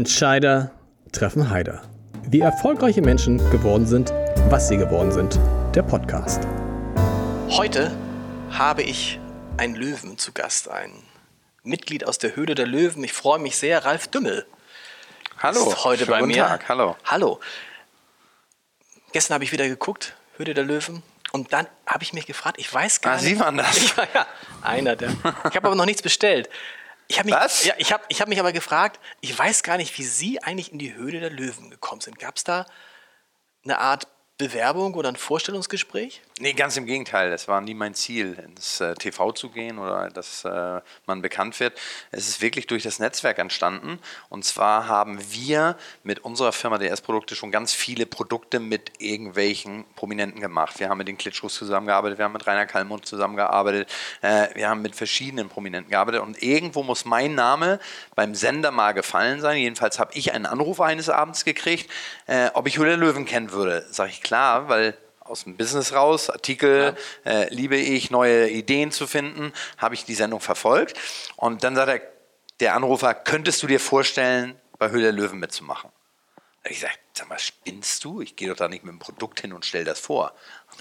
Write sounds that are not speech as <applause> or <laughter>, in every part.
Entscheider treffen Heider. Wie erfolgreiche Menschen geworden sind, was sie geworden sind. Der Podcast. Heute habe ich einen Löwen zu Gast, ein Mitglied aus der Höhle der Löwen. Ich freue mich sehr, Ralf Dümmel. Hallo, ist heute bei guten mir. Tag, hallo. Hallo. Gestern habe ich wieder geguckt, Höhle der Löwen. Und dann habe ich mich gefragt, ich weiß gar Ah, nicht. Sie waren das. <laughs> Ich war ja einer der. Ich habe aber noch nichts bestellt. Ich habe mich, Was? Ja, ich habe, ich habe mich aber gefragt, ich weiß gar nicht, wie Sie eigentlich in die Höhle der Löwen gekommen sind. Gab es da eine Art Bewerbung oder ein Vorstellungsgespräch? Nee, ganz im Gegenteil. Es war nie mein Ziel, ins äh, TV zu gehen oder dass äh, man bekannt wird. Es ist wirklich durch das Netzwerk entstanden. Und zwar haben wir mit unserer Firma DS-Produkte schon ganz viele Produkte mit irgendwelchen Prominenten gemacht. Wir haben mit den Klitschkos zusammengearbeitet, wir haben mit Rainer Kallmund zusammengearbeitet, äh, wir haben mit verschiedenen Prominenten gearbeitet. Und irgendwo muss mein Name beim Sender mal gefallen sein. Jedenfalls habe ich einen Anruf eines Abends gekriegt, äh, ob ich der Löwen kennen würde. Sag ich klar, weil aus dem Business raus, Artikel, äh, liebe ich, neue Ideen zu finden, habe ich die Sendung verfolgt. Und dann sagt er, der Anrufer, könntest du dir vorstellen, bei Höhle der Löwen mitzumachen? Da ich gesagt, sag mal, spinnst du? Ich gehe doch da nicht mit dem Produkt hin und stell das vor.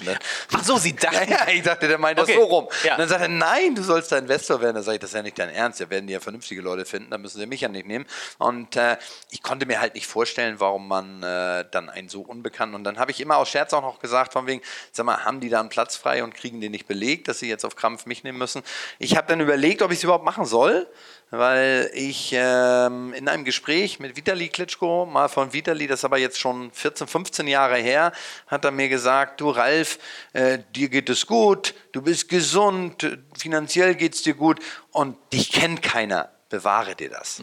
Dann, Ach so, Sie dachten. <laughs> ja, ich dachte, der meint Okay. das so rum. Ja. Und dann sagt er, nein, du sollst da Investor werden. Da sage ich, das ist ja nicht dein Ernst. Da werden die ja vernünftige Leute finden, da müssen sie mich ja nicht nehmen. Und äh, ich konnte mir halt nicht vorstellen, warum man äh, dann einen so unbekannten. Und dann habe ich immer aus Scherz auch noch gesagt, von wegen, sag mal, haben die da einen Platz frei und kriegen den nicht belegt, dass sie jetzt auf Krampf mich nehmen müssen. Ich habe dann überlegt, ob ich es überhaupt machen soll, weil ich ähm, in einem Gespräch mit Vitali Klitschko, mal von Vitali, das ist aber jetzt schon 14, 15 Jahre her, hat er mir gesagt, du Ralf, äh, dir geht es gut, du bist gesund, finanziell geht es dir gut und dich kennt keiner, bewahre dir das.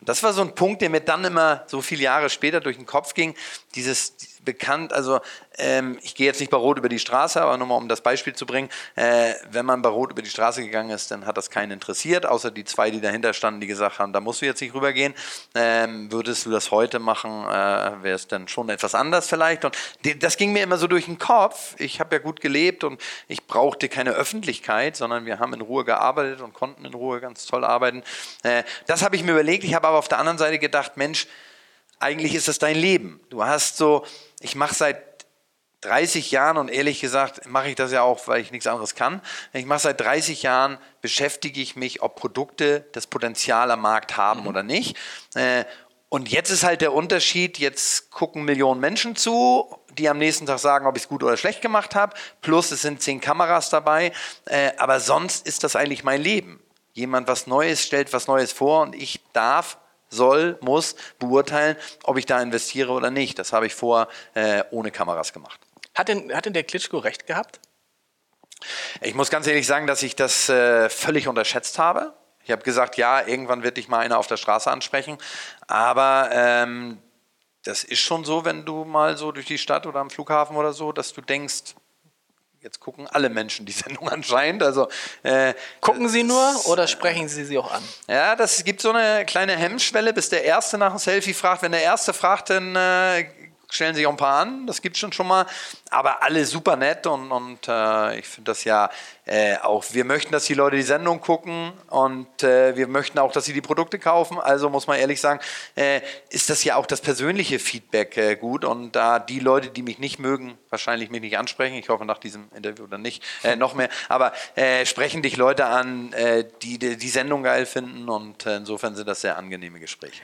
Und das war so ein Punkt, der mir dann immer so viele Jahre später durch den Kopf ging. Dieses bekannt, also ähm, ich gehe jetzt nicht bei Rot über die Straße, aber nur mal um das Beispiel zu bringen, äh, wenn man bei Rot über die Straße gegangen ist, dann hat das keinen interessiert, außer die zwei, die dahinter standen, die gesagt haben, da musst du jetzt nicht rübergehen. Ähm, würdest du das heute machen, äh, wäre es dann schon etwas anders vielleicht. Und das ging mir immer so durch den Kopf. Ich habe ja gut gelebt und ich brauchte keine Öffentlichkeit, sondern wir haben in Ruhe gearbeitet und konnten in Ruhe ganz toll arbeiten. Äh, das habe ich mir überlegt. Ich habe aber auf der anderen Seite gedacht, Mensch, eigentlich ist das dein Leben. Du hast so, ich mache seit 30 Jahren und ehrlich gesagt mache ich das ja auch, weil ich nichts anderes kann. Ich mache seit 30 Jahren, beschäftige ich mich, ob Produkte das Potenzial am Markt haben oder nicht. Äh, Und jetzt ist halt der Unterschied, jetzt gucken Millionen Menschen zu, die am nächsten Tag sagen, ob ich es gut oder schlecht gemacht habe. Plus es sind zehn Kameras dabei. Äh, Aber sonst ist das eigentlich mein Leben. Jemand was Neues stellt was Neues vor und ich darf soll, muss beurteilen, ob ich da investiere oder nicht. Das habe ich vor äh, ohne Kameras gemacht. Hat denn, hat denn der Klitschko recht gehabt? Ich muss ganz ehrlich sagen, dass ich das äh, völlig unterschätzt habe. Ich habe gesagt, ja, irgendwann wird dich mal einer auf der Straße ansprechen. Aber ähm, das ist schon so, wenn du mal so durch die Stadt oder am Flughafen oder so, dass du denkst, jetzt gucken alle Menschen die Sendung <laughs> anscheinend. Also äh, Gucken Sie nur oder sprechen Sie sie auch an? Ja, das gibt so eine kleine Hemmschwelle, bis der Erste nach einem Selfie fragt. Wenn der Erste fragt, dann äh, stellen sich auch ein paar an. Das gibt schon schon mal. Aber alle super nett und, und äh, ich finde das ja äh, auch, wir möchten, dass die Leute die Sendung gucken und äh, wir möchten auch, dass sie die Produkte kaufen. Also muss man ehrlich sagen, äh, ist das ja auch das persönliche Feedback äh, gut und da die Leute, die mich nicht mögen, wahrscheinlich mich nicht ansprechen. Ich hoffe nach diesem Interview dann nicht, äh, noch mehr. Aber sprechen dich Leute an, die, die die Sendung geil finden und insofern sind das sehr angenehme Gespräche.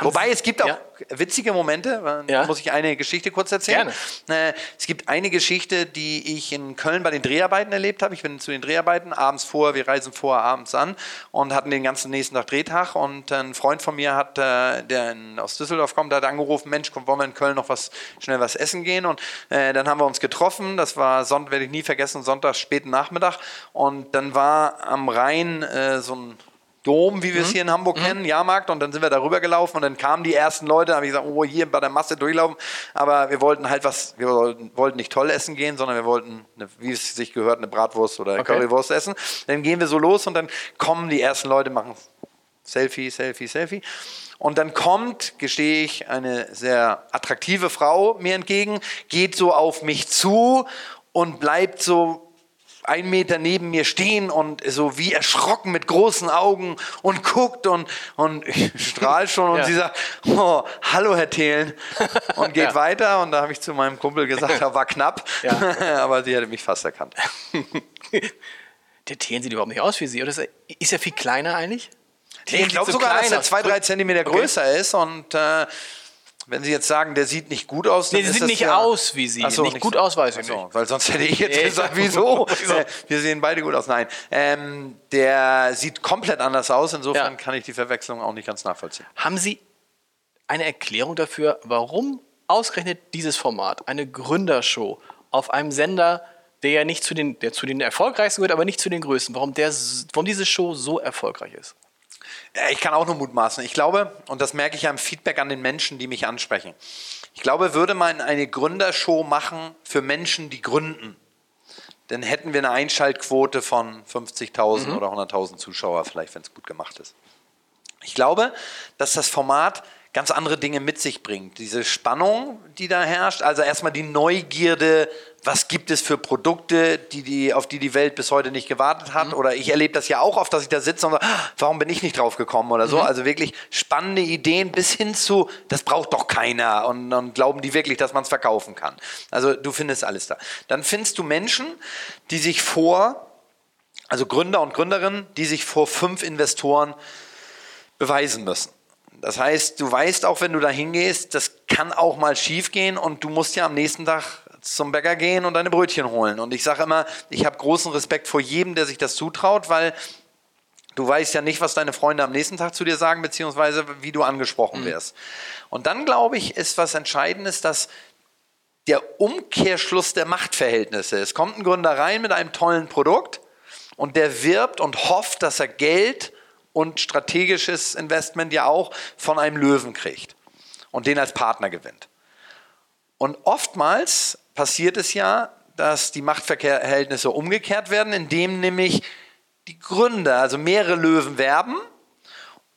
Wobei es gibt auch Ja. witzige Momente. Ja. Muss ich eine Geschichte kurz erzählen? Äh, es gibt eine Geschichte, die ich in Köln bei den Dreharbeiten erlebt habe. Ich bin zu den Dreharbeiten abends vor, wir reisen vor abends an und hatten den ganzen nächsten Tag Drehtag. Und ein Freund von mir hat, äh, der aus Düsseldorf kommt, hat angerufen: Mensch, komm, wollen wir in Köln noch was schnell was essen gehen? Und äh, dann haben wir uns getroffen. Das war Sonntag, werde ich nie vergessen, Sonntag späten Nachmittag. Und dann war am Rhein äh, so ein Dom, wie wir es hier in Hamburg kennen, Jahrmarkt, und dann sind wir darüber gelaufen und dann kamen die ersten Leute, habe ich gesagt, oh, hier bei der Masse durchlaufen, aber wir wollten halt was, wir wollten, wollten nicht toll essen gehen, sondern wir wollten, eine, wie es sich gehört, eine Bratwurst oder eine Okay. Currywurst essen. Dann gehen wir so los und dann kommen die ersten Leute, machen Selfie, Selfie, Selfie. Und dann kommt, gestehe ich, eine sehr attraktive Frau mir entgegen, geht so auf mich zu und bleibt so einen Meter neben mir stehen und so wie erschrocken mit großen Augen und guckt und, und ich <laughs> strahl schon und Ja. sie sagt, oh, hallo Herr Thelen <laughs> und geht Ja. weiter und da habe ich zu meinem Kumpel gesagt, ja, war knapp, Ja. <laughs> aber sie hätte mich fast erkannt. Der Thelen sieht überhaupt nicht aus wie sie. Oder ist er, viel kleiner eigentlich? Thelen Ich glaube so sogar, dass er zwei, drei Zentimeter Okay. größer ist und äh, wenn Sie jetzt sagen, der sieht nicht gut aus, dann Nee, der sieht nicht ja aus wie Sie. Ach so, Nicht gut aus, weiß ich so, nicht. Weil sonst hätte ich jetzt Nee. gesagt, wieso? <laughs> Wir sehen beide gut aus. Nein, ähm, der sieht komplett anders aus. Insofern Ja. kann ich die Verwechslung auch nicht ganz nachvollziehen. Haben Sie eine Erklärung dafür, warum ausgerechnet dieses Format, eine Gründershow auf einem Sender, der ja nicht zu den, der zu den erfolgreichsten gehört, aber nicht zu den größten, warum, der, warum diese Show so erfolgreich ist? Äh, Ich kann auch nur mutmaßen. Ich glaube, und das merke ich ja im Feedback an den Menschen, die mich ansprechen. Ich glaube, würde man eine Gründershow machen für Menschen, die gründen, dann hätten wir eine Einschaltquote von 50.000 oder 100.000 Zuschauer, vielleicht, wenn es gut gemacht ist. Ich glaube, dass das Format ganz andere Dinge mit sich bringt. Diese Spannung, die da herrscht, also erstmal die Neugierde, was gibt es für Produkte, die die, auf die die Welt bis heute nicht gewartet hat. Oder ich erlebe das ja auch oft, dass ich da sitze und sage, "Ah, warum bin ich nicht drauf gekommen oder so. Also wirklich spannende Ideen bis hin zu, das braucht doch keiner. Und dann glauben die wirklich, dass man es verkaufen kann. Also du findest alles da. Dann findest du Menschen, die sich vor, also Gründer und Gründerinnen, die sich vor fünf Investoren beweisen müssen. Das heißt, du weißt auch, wenn du da hingehst, das kann auch mal schief gehen und du musst ja am nächsten Tag zum Bäcker gehen und deine Brötchen holen. Und ich sage immer, ich habe großen Respekt vor jedem, der sich das zutraut, weil du weißt ja nicht, was deine Freunde am nächsten Tag zu dir sagen, beziehungsweise wie du angesprochen wirst. Und dann glaube ich, ist was Entscheidendes, dass der Umkehrschluss der Machtverhältnisse. Es kommt ein Gründer rein mit einem tollen Produkt und der wirbt und hofft, dass er Geld und strategisches Investment ja auch von einem Löwen kriegt und den als Partner gewinnt. Und oftmals passiert es ja, dass die Machtverhältnisse umgekehrt werden, indem nämlich die Gründer, also mehrere Löwen werben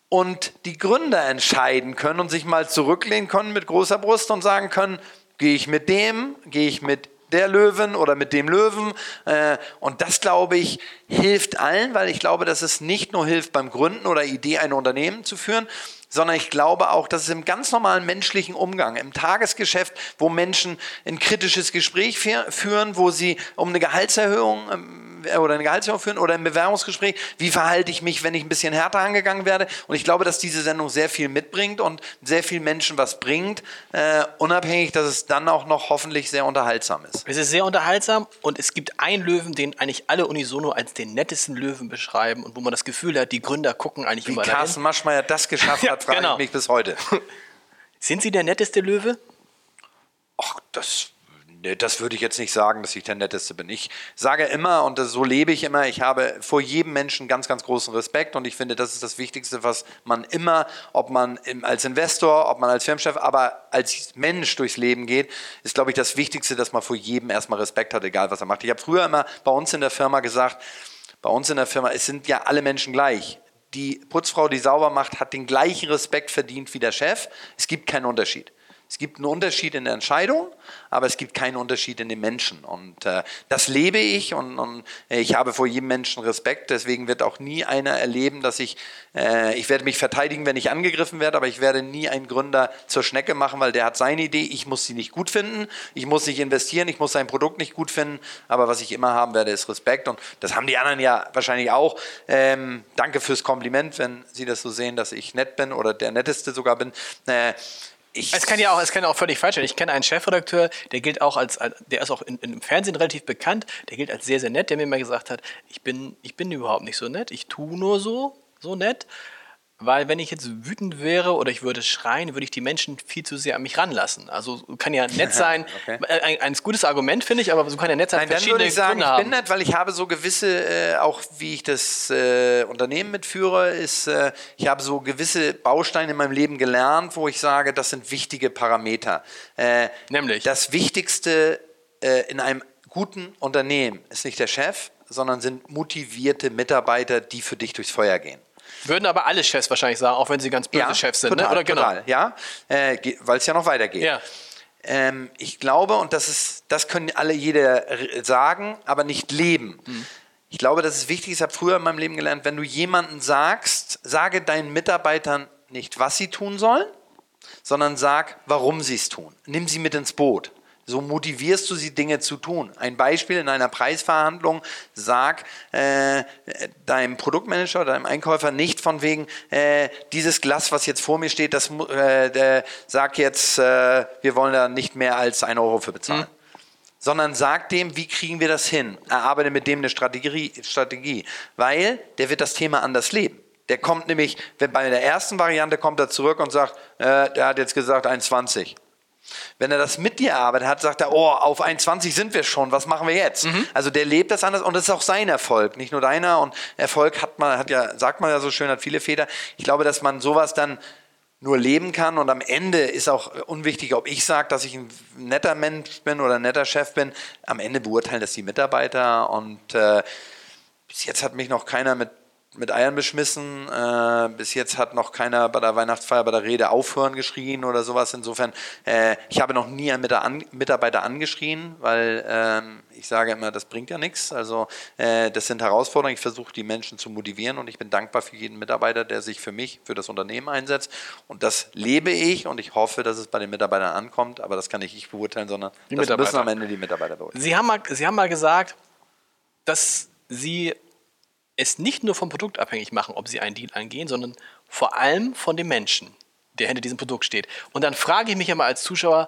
und die Gründer entscheiden können und sich mal zurücklehnen können mit großer Brust und sagen können, gehe ich mit dem, gehe ich mit der Löwen oder mit dem Löwen. Äh, Und das, glaube ich, hilft allen, weil ich glaube, dass es nicht nur hilft beim Gründen oder Idee, ein Unternehmen zu führen, sondern ich glaube auch, dass es im ganz normalen menschlichen Umgang, im Tagesgeschäft, wo Menschen ein kritisches Gespräch fü- führen, wo sie um eine Gehaltserhöhung ähm, oder eine Gehaltserhöhung führen oder im Bewerbungsgespräch, wie verhalte ich mich, wenn ich ein bisschen härter angegangen werde. Und ich glaube, dass diese Sendung sehr viel mitbringt und sehr vielen Menschen was bringt, äh, unabhängig, dass es dann auch noch hoffentlich sehr unterhaltsam ist. Es ist sehr unterhaltsam und es gibt einen Löwen, den eigentlich alle unisono als den nettesten Löwen beschreiben und wo man das Gefühl hat, die Gründer gucken eigentlich Wie immer Carsten dahin. Maschmeyer das geschafft <laughs> Ja, hat, frage genau. ich mich bis heute. <laughs> Sind Sie der netteste Löwe? Ach, das, das würde ich jetzt nicht sagen, dass ich der Netteste bin. Ich sage immer, und so lebe ich immer, ich habe vor jedem Menschen ganz, ganz großen Respekt und ich finde, das ist das Wichtigste, was man immer, ob man als Investor, ob man als Firmenchef, aber als Mensch durchs Leben geht, ist, glaube ich, das Wichtigste, dass man vor jedem erstmal Respekt hat, egal was er macht. Ich habe früher immer bei uns in der Firma gesagt, bei uns in der Firma, es sind ja alle Menschen gleich. Die Putzfrau, die sauber macht, hat den gleichen Respekt verdient wie der Chef. Es gibt keinen Unterschied. Es gibt einen Unterschied in der Entscheidung, aber es gibt keinen Unterschied in den Menschen. Und äh, das lebe ich und, und äh, ich habe vor jedem Menschen Respekt. Deswegen wird auch nie einer erleben, dass ich, äh, ich werde mich verteidigen, wenn ich angegriffen werde, aber ich werde nie einen Gründer zur Schnecke machen, weil der hat seine Idee. Ich muss sie nicht gut finden, ich muss nicht investieren, ich muss sein Produkt nicht gut finden. Aber was ich immer haben werde, ist Respekt. Und das haben die anderen ja wahrscheinlich auch. Ähm, danke fürs Kompliment, wenn Sie das so sehen, dass ich nett bin oder der Netteste sogar bin. Äh, ich Es kann ja auch, es kann auch völlig falsch sein. Ich kenne einen Chefredakteur, der gilt auch als, der ist auch in, in, im Fernsehen relativ bekannt, der gilt als sehr, sehr nett, der mir mal gesagt hat, ich bin, ich bin überhaupt nicht so nett, ich tue nur so, so nett. Weil wenn ich jetzt wütend wäre oder ich würde schreien, würde ich die Menschen viel zu sehr an mich ranlassen. Also kann ja nett <laughs> sein, Okay. äh, ein, ein gutes Argument finde ich, aber so kann ja nett sein, Nein, dann verschiedene würde ich sagen, Gründe ich bin nett, weil ich habe so gewisse, äh, auch wie ich das äh, Unternehmen mitführe, ist, äh, ich habe so gewisse Bausteine in meinem Leben gelernt, wo ich sage, das sind wichtige Parameter. Äh, Nämlich? Das Wichtigste äh, in einem guten Unternehmen ist nicht der Chef, sondern sind motivierte Mitarbeiter, die für dich durchs Feuer gehen. Würden aber alle Chefs wahrscheinlich sagen, auch wenn sie ganz böse Chefs sind. total, ne? Oder genau. total, ja, äh, weil es ja noch weitergeht. Ja. ähm, ich glaube, und das, ist, das können alle jeder sagen, aber nicht leben. Mhm. Ich glaube, das ist wichtig. Ich habe früher in meinem Leben gelernt, wenn du jemanden sagst, sage deinen Mitarbeitern nicht, was sie tun sollen, sondern sag, warum sie es tun. Nimm sie mit ins Boot. So motivierst du sie, Dinge zu tun. Ein Beispiel in einer Preisverhandlung, sag äh, deinem Produktmanager oder deinem Einkäufer nicht von wegen, äh, dieses Glas, was jetzt vor mir steht, das äh, sag jetzt, äh, wir wollen da nicht mehr als ein Euro für bezahlen. Mhm sondern sag dem, wie kriegen wir das hin? Erarbeite mit dem eine Strategie, Strategie, weil der wird das Thema anders leben. Der kommt nämlich, wenn bei der ersten Variante kommt er zurück und sagt, äh, der hat jetzt gesagt 1,20. Wenn er das mit dir arbeitet hat, sagt er, oh, auf 1,20 sind wir schon, was machen wir jetzt? Mhm. Also der lebt das anders und das ist auch sein Erfolg, nicht nur deiner. Und Erfolg hat man, hat ja, sagt man ja so schön, hat viele Väter. Ich glaube, dass man sowas dann nur leben kann und am Ende ist auch unwichtig, ob ich sage, dass ich ein netter Mensch bin oder ein netter Chef bin. Am Ende beurteilen das die Mitarbeiter und äh, bis jetzt hat mich noch keiner mit mit Eiern beschmissen. Äh, bis jetzt hat noch keiner bei der Weihnachtsfeier, bei der Rede aufhören geschrien oder sowas. Insofern, äh, ich habe noch nie einen Mitarbeiter angeschrien, weil ähm, ich sage immer, das bringt ja nichts. Also äh, das sind Herausforderungen. Ich versuche die Menschen zu motivieren und ich bin dankbar für jeden Mitarbeiter, der sich für mich, für das Unternehmen einsetzt. Und das lebe ich und ich hoffe, dass es bei den Mitarbeitern ankommt. Aber das kann nicht ich beurteilen, sondern die das müssen am Ende die Mitarbeiter beurteilen. Sie haben mal, Sie haben mal gesagt, dass Sie es nicht nur vom Produkt abhängig machen, ob sie einen Deal eingehen, sondern vor allem von dem Menschen, der hinter diesem Produkt steht. Und dann frage ich mich immer als Zuschauer,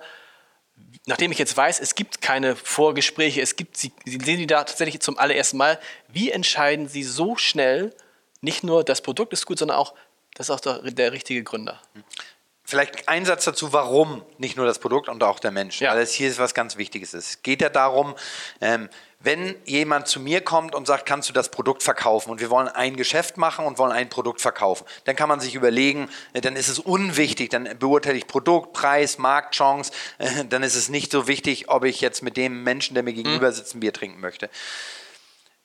nachdem ich jetzt weiß, es gibt keine Vorgespräche, es gibt, Sie, Sie sehen die da tatsächlich zum allerersten Mal, wie entscheiden Sie so schnell, nicht nur das Produkt ist gut, sondern auch, das ist auch der, der richtige Gründer? Vielleicht ein Satz dazu, warum nicht nur das Produkt und auch der Mensch. Ja. Weil es hier ist was ganz Wichtiges. Es geht ja darum, ähm, wenn jemand zu mir kommt und sagt, kannst du das Produkt verkaufen und wir wollen ein Geschäft machen und wollen ein Produkt verkaufen, dann kann man sich überlegen, äh, dann ist es unwichtig, dann beurteile ich Produkt, Preis, Marktchance, <laughs> dann ist es nicht so wichtig, ob ich jetzt mit dem Menschen, der mir gegenüber mhm. sitzt, ein Bier trinken möchte.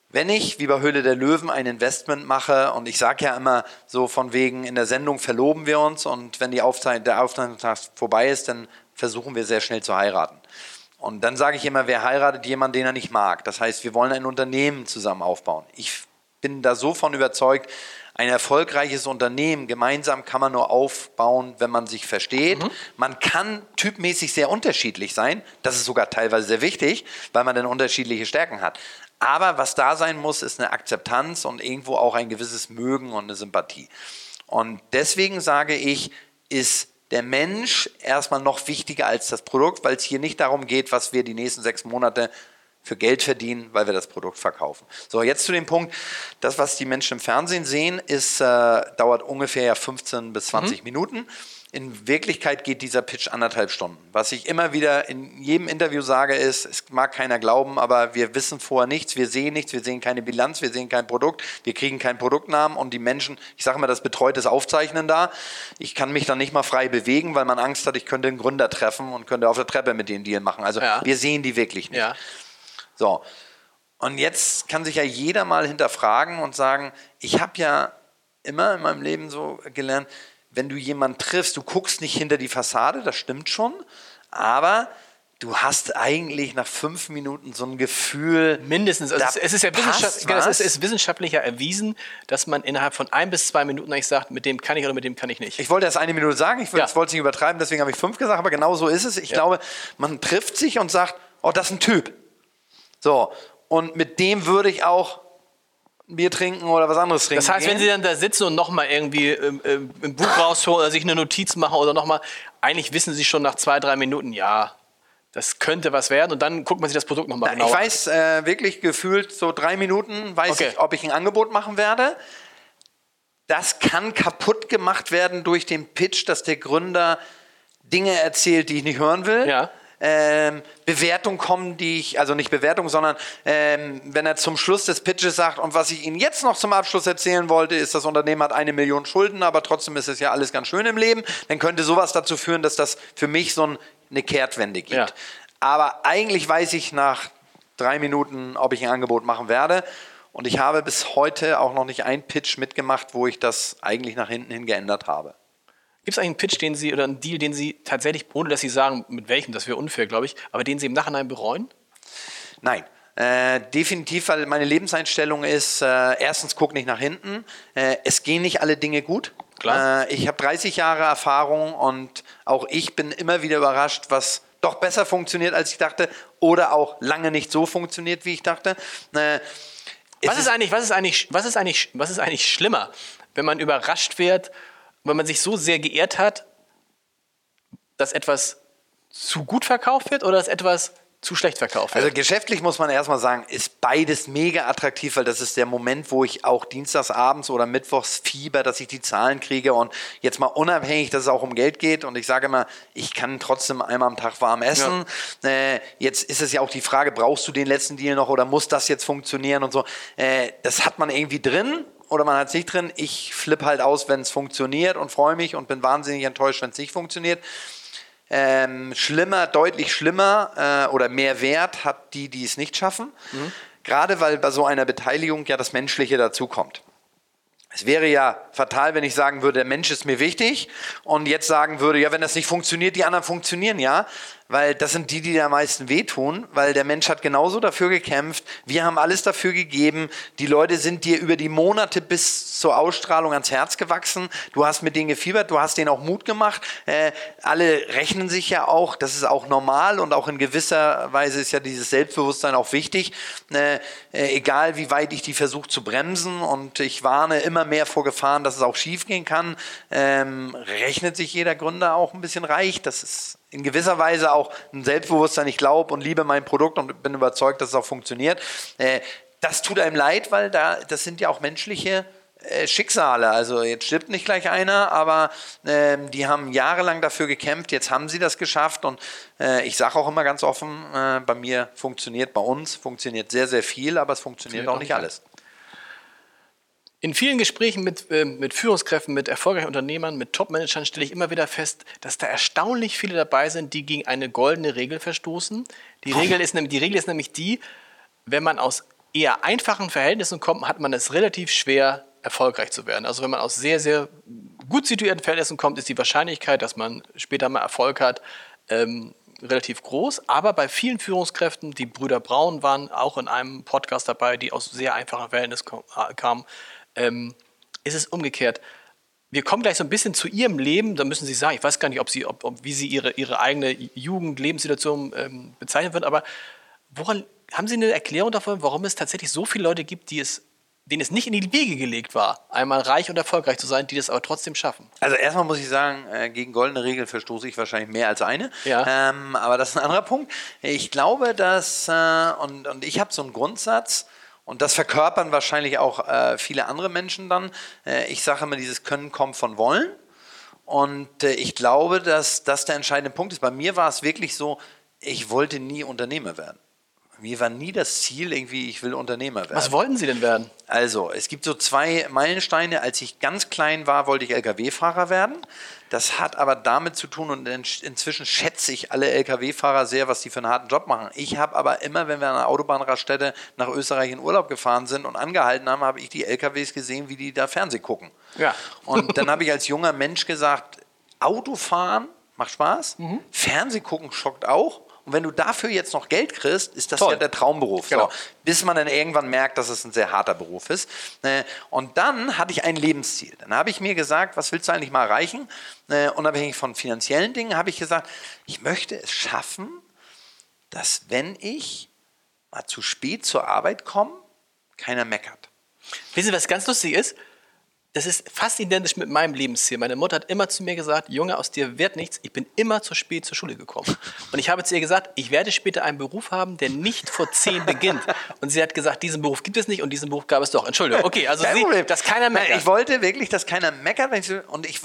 Wenn ich, wie bei Höhle der Löwen, ein Investment mache und ich sage ja immer so von wegen, in der Sendung verloben wir uns und wenn die Aufzeichnung, der Aufzeichnungstag vorbei ist, dann versuchen wir sehr schnell zu heiraten. Und dann sage ich immer, wer heiratet jemanden, den er nicht mag? Das heißt, wir wollen ein Unternehmen zusammen aufbauen. Ich bin da so von überzeugt, ein erfolgreiches Unternehmen gemeinsam kann man nur aufbauen, wenn man sich versteht. Mhm. Man kann typmäßig sehr unterschiedlich sein. Das ist sogar teilweise sehr wichtig, weil man dann unterschiedliche Stärken hat. Aber was da sein muss, ist eine Akzeptanz und irgendwo auch ein gewisses Mögen und eine Sympathie. Und deswegen sage ich, ist der Mensch erstmal noch wichtiger als das Produkt, weil es hier nicht darum geht, was wir die nächsten sechs Monate für Geld verdienen, weil wir das Produkt verkaufen. So, jetzt zu dem Punkt, das, was die Menschen im Fernsehen sehen, ist, äh, dauert ungefähr 15 bis 20 mhm. Minuten. In Wirklichkeit geht dieser Pitch anderthalb Stunden. Was ich immer wieder in jedem Interview sage, ist, es mag keiner glauben, aber wir wissen vorher nichts, wir sehen nichts, wir sehen keine Bilanz, wir sehen kein Produkt, wir kriegen keinen Produktnamen und die Menschen, ich sage immer, das betreutes Aufzeichnen da. Ich kann mich dann nicht mal frei bewegen, weil man Angst hat, ich könnte einen Gründer treffen und könnte auf der Treppe mit denen Deal machen. Also ja. wir sehen die wirklich nicht. Ja. So. Und jetzt kann sich ja jeder mal hinterfragen und sagen, ich habe ja immer in meinem Leben so gelernt, wenn du jemanden triffst, du guckst nicht hinter die Fassade, das stimmt schon, aber du hast eigentlich nach fünf Minuten so ein Gefühl. Mindestens. Also es, ist ja wissenschaft, genau, es ist wissenschaftlicher erwiesen, dass man innerhalb von ein bis zwei Minuten eigentlich sagt, mit dem kann ich oder mit dem kann ich nicht. Ich wollte erst eine Minute sagen, ich wollte es nicht übertreiben, deswegen habe ich fünf gesagt, aber genau so ist es. Ich ja. glaube, man trifft sich und sagt, oh, das ist ein Typ. So, und mit dem würde ich auch Bier trinken oder was anderes trinken. Das heißt, wenn Sie dann da sitzen und nochmal irgendwie ähm, ähm, ein Buch rausholen oder sich eine Notiz machen oder nochmal, eigentlich wissen Sie schon nach zwei, drei Minuten, ja, das könnte was werden und dann guckt man sich das Produkt nochmal an. Ich weiß äh, wirklich gefühlt so drei Minuten, weiß okay. ich, ob ich ein Angebot machen werde. Das kann kaputt gemacht werden durch den Pitch, dass der Gründer Dinge erzählt, die ich nicht hören will. Ja ähm, Bewertung kommen, die ich, also nicht Bewertung, sondern ähm, wenn er zum Schluss des Pitches sagt, und was ich Ihnen jetzt noch zum Abschluss erzählen wollte, ist, das Unternehmen hat eine Million Schulden, aber trotzdem ist es ja alles ganz schön im Leben, dann könnte sowas dazu führen, dass das für mich so ein, eine Kehrtwende gibt. Ja. Aber eigentlich weiß ich nach drei Minuten, ob ich ein Angebot machen werde. Und ich habe bis heute auch noch nicht einen Pitch mitgemacht, wo ich das eigentlich nach hinten hin geändert habe. Gibt es eigentlich einen Pitch, den Sie oder einen Deal, den Sie tatsächlich, ohne dass Sie sagen, mit welchem, das wäre unfair, glaube ich, aber den Sie im Nachhinein bereuen? Nein. Äh, definitiv, weil meine Lebenseinstellung ist, äh, erstens guck nicht nach hinten. Äh, es gehen nicht alle Dinge gut. Klar. Äh, ich habe 30 Jahre Erfahrung und auch ich bin immer wieder überrascht, was doch besser funktioniert, als ich dachte, oder auch lange nicht so funktioniert, wie ich dachte. Äh, Was ist, eigentlich, was, ist eigentlich, was, ist eigentlich, was ist eigentlich schlimmer, wenn man überrascht wird, wenn man sich so sehr geehrt hat, dass etwas zu gut verkauft wird oder dass etwas zu schlecht verkauft wird? Also geschäftlich muss man erstmal sagen, ist beides mega attraktiv, weil das ist der Moment, wo ich auch dienstags abends oder mittwochs fieber, dass ich die Zahlen kriege und jetzt mal unabhängig, dass es auch um Geld geht und ich sage immer, ich kann trotzdem einmal am Tag warm essen. Äh, jetzt ist es ja auch die Frage, brauchst du den letzten Deal noch oder muss das jetzt funktionieren und so. Äh, das hat man irgendwie drin oder man hat es nicht drin. Ich flippe halt aus, wenn es funktioniert und freue mich und bin wahnsinnig enttäuscht, wenn es nicht funktioniert. Ähm, schlimmer, deutlich schlimmer äh, oder mehr Wert hat die, die es nicht schaffen. Gerade weil bei so einer Beteiligung ja das Menschliche dazukommt. Es wäre ja fatal, wenn ich sagen würde, der Mensch ist mir wichtig und jetzt sagen würde, ja, wenn das nicht funktioniert, die anderen funktionieren ja, weil das sind die, die am meisten wehtun, weil der Mensch hat genauso dafür gekämpft, wir haben alles dafür gegeben, die Leute sind dir über die Monate bis zur Ausstrahlung ans Herz gewachsen, du hast mit denen gefiebert, du hast denen auch Mut gemacht, äh, alle rechnen sich ja auch, das ist auch normal und auch in gewisser Weise ist ja dieses Selbstbewusstsein auch wichtig, äh, äh, egal wie weit ich die versuche zu bremsen und ich warne immer mehr vor Gefahren, dass es auch schief gehen kann, ähm, rechnet sich jeder Gründer auch ein bisschen reich, das ist in gewisser Weise auch ein Selbstbewusstsein, ich glaube und liebe mein Produkt und bin überzeugt, dass es auch funktioniert. Äh, das tut einem leid, weil da, das sind ja auch menschliche äh, Schicksale. Also jetzt stirbt nicht gleich einer, aber ähm, die haben jahrelang dafür gekämpft, jetzt haben sie das geschafft und äh, ich sage auch immer ganz offen, äh, bei mir funktioniert, bei uns funktioniert sehr, sehr viel, aber es funktioniert Funktioniert auch nicht alles. In vielen Gesprächen mit, äh, mit Führungskräften, mit erfolgreichen Unternehmern, mit Top-Managern stelle ich immer wieder fest, dass da erstaunlich viele dabei sind, die gegen eine goldene Regel verstoßen. Die Regel ist, nämlich- die Regel ist nämlich die, wenn man aus eher einfachen Verhältnissen kommt, hat man es relativ schwer, erfolgreich zu werden. Also wenn man aus sehr, sehr gut situierten Verhältnissen kommt, ist die Wahrscheinlichkeit, dass man später mal Erfolg hat, ähm, relativ groß. Aber bei vielen Führungskräften, die Brüder Braun waren auch in einem Podcast dabei, die aus sehr einfachen Verhältnissen äh, kamen, ähm, ist es umgekehrt. Wir kommen gleich so ein bisschen zu Ihrem Leben. Da müssen Sie sagen, ich weiß gar nicht, ob Sie, ob, ob, wie Sie Ihre, Ihre eigene Jugend, Lebenssituation ähm, bezeichnen würden, aber woran, haben Sie eine Erklärung davon, warum es tatsächlich so viele Leute gibt, die es, denen es nicht in die Wege gelegt war, einmal reich und erfolgreich zu sein, die das aber trotzdem schaffen? Also erstmal muss ich sagen, äh, gegen goldene Regeln verstoße ich wahrscheinlich mehr als eine. Ja. Ähm, aber das ist ein anderer Punkt. Ich glaube, dass, äh, und, und ich habe so einen Grundsatz, und das verkörpern wahrscheinlich auch äh, viele andere Menschen dann. Äh, ich sage immer, dieses Können kommt von Wollen. Und äh, ich glaube, dass das der entscheidende Punkt ist. Bei mir war es wirklich so, ich wollte nie Unternehmer werden. Mir war nie das Ziel, irgendwie, ich will Unternehmer werden. Was wollten Sie denn werden? Also, es gibt so zwei Meilensteine. Als ich ganz klein war, wollte ich Lkw-Fahrer werden. Das hat aber damit zu tun, und in- inzwischen schätze ich alle Lkw-Fahrer sehr, was die für einen harten Job machen. Ich habe aber immer, wenn wir an einer Autobahnraststätte nach Österreich in Urlaub gefahren sind und angehalten haben, habe ich die LKWs gesehen, wie die da Fernseh gucken. Ja. Und dann habe ich als junger Mensch gesagt, Autofahren macht Spaß, Fernseh gucken schockt auch. Und wenn du dafür jetzt noch Geld kriegst, ist das Toll. ja der Traumberuf. Genau. So, bis man dann irgendwann merkt, dass es ein sehr harter Beruf ist. Äh, Und dann hatte ich ein Lebensziel. Dann habe ich mir gesagt, was willst du eigentlich mal erreichen? Äh, Unabhängig von finanziellen Dingen habe ich gesagt, ich möchte es schaffen, dass wenn ich mal zu spät zur Arbeit komme, keiner meckert. Wissen Sie, was ganz lustig ist? Das ist fast identisch mit meinem Lebensziel. Meine Mutter hat immer zu mir gesagt, Junge, aus dir wird nichts. Ich bin immer zu spät zur Schule gekommen. Und ich habe zu ihr gesagt, ich werde später einen Beruf haben, der nicht vor zehn beginnt. Und sie hat gesagt, diesen Beruf gibt es nicht und diesen Beruf gab es doch. Entschuldigung. Okay, also Kein sie, dass keiner meckert. Ich wollte wirklich, dass keiner meckert. ich Und ich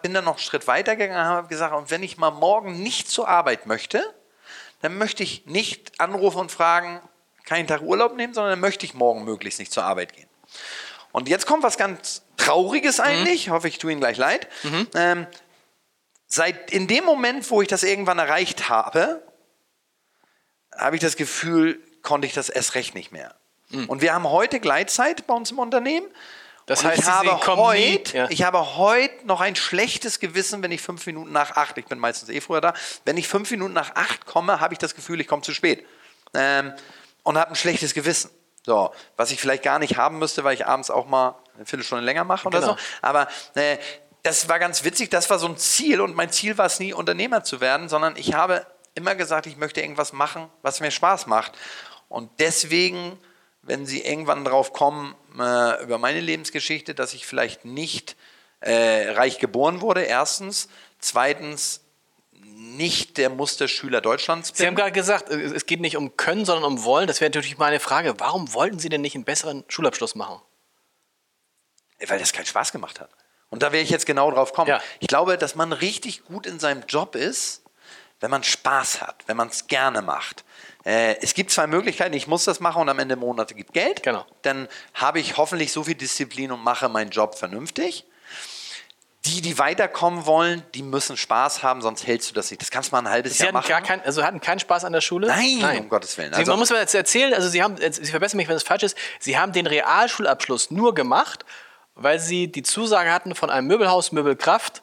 bin dann noch einen Schritt weiter gegangen und habe gesagt, und wenn ich mal morgen nicht zur Arbeit möchte, dann möchte ich nicht anrufen und fragen, keinen Tag Urlaub nehmen, sondern dann möchte ich morgen möglichst nicht zur Arbeit gehen. Und jetzt kommt was ganz Trauriges eigentlich. Ich hoffe, ich tue Ihnen gleich leid. Ähm, seit in dem Moment, wo ich das irgendwann erreicht habe, habe ich das Gefühl, konnte ich das erst recht nicht mehr. Und wir haben heute Gleitzeit bei uns im Unternehmen. Das Und heißt, ich habe, heute, ja. ich habe heute noch ein schlechtes Gewissen, wenn ich fünf Minuten nach acht, ich bin meistens eh früher da, wenn ich fünf Minuten nach acht komme, habe ich das Gefühl, ich komme zu spät. Ähm, und habe ein schlechtes Gewissen. So, was ich vielleicht gar nicht haben müsste, weil ich abends auch mal eine Viertelstunde länger mache oder Genau. so. Aber äh, das war ganz witzig, das war so ein Ziel und mein Ziel war es nie, Unternehmer zu werden, sondern ich habe immer gesagt, ich möchte irgendwas machen, was mir Spaß macht. Und deswegen, wenn Sie irgendwann drauf kommen, äh, über meine Lebensgeschichte, dass ich vielleicht nicht äh, reich geboren wurde, erstens. Zweitens, nicht der Musterschüler Deutschlands bin. Sie haben gerade gesagt, es geht nicht um Können, sondern um Wollen. Das wäre natürlich meine Frage. Warum wollten Sie denn nicht einen besseren Schulabschluss machen? Weil das keinen Spaß gemacht hat. Und da werde ich jetzt genau drauf kommen. Ja. Ich glaube, dass man richtig gut in seinem Job ist, wenn man Spaß hat, wenn man es gerne macht. Äh, es gibt zwei Möglichkeiten. Ich muss das machen und am Ende des Monats gibt Geld. Genau. Dann habe ich hoffentlich so viel Disziplin und mache meinen Job vernünftig. Die, die weiterkommen wollen, die müssen Spaß haben, sonst hältst du das nicht. Das kannst du mal ein halbes Sie Jahr hatten machen. gar kein, also hatten keinen Spaß an der Schule? Nein, um Gottes Willen. Sie, Also- man muss mir jetzt erzählen, also Sie haben, Sie verbessern mich, wenn es falsch ist, Sie haben den Realschulabschluss nur gemacht, weil Sie die Zusage hatten von einem Möbelhaus Möbelkraft,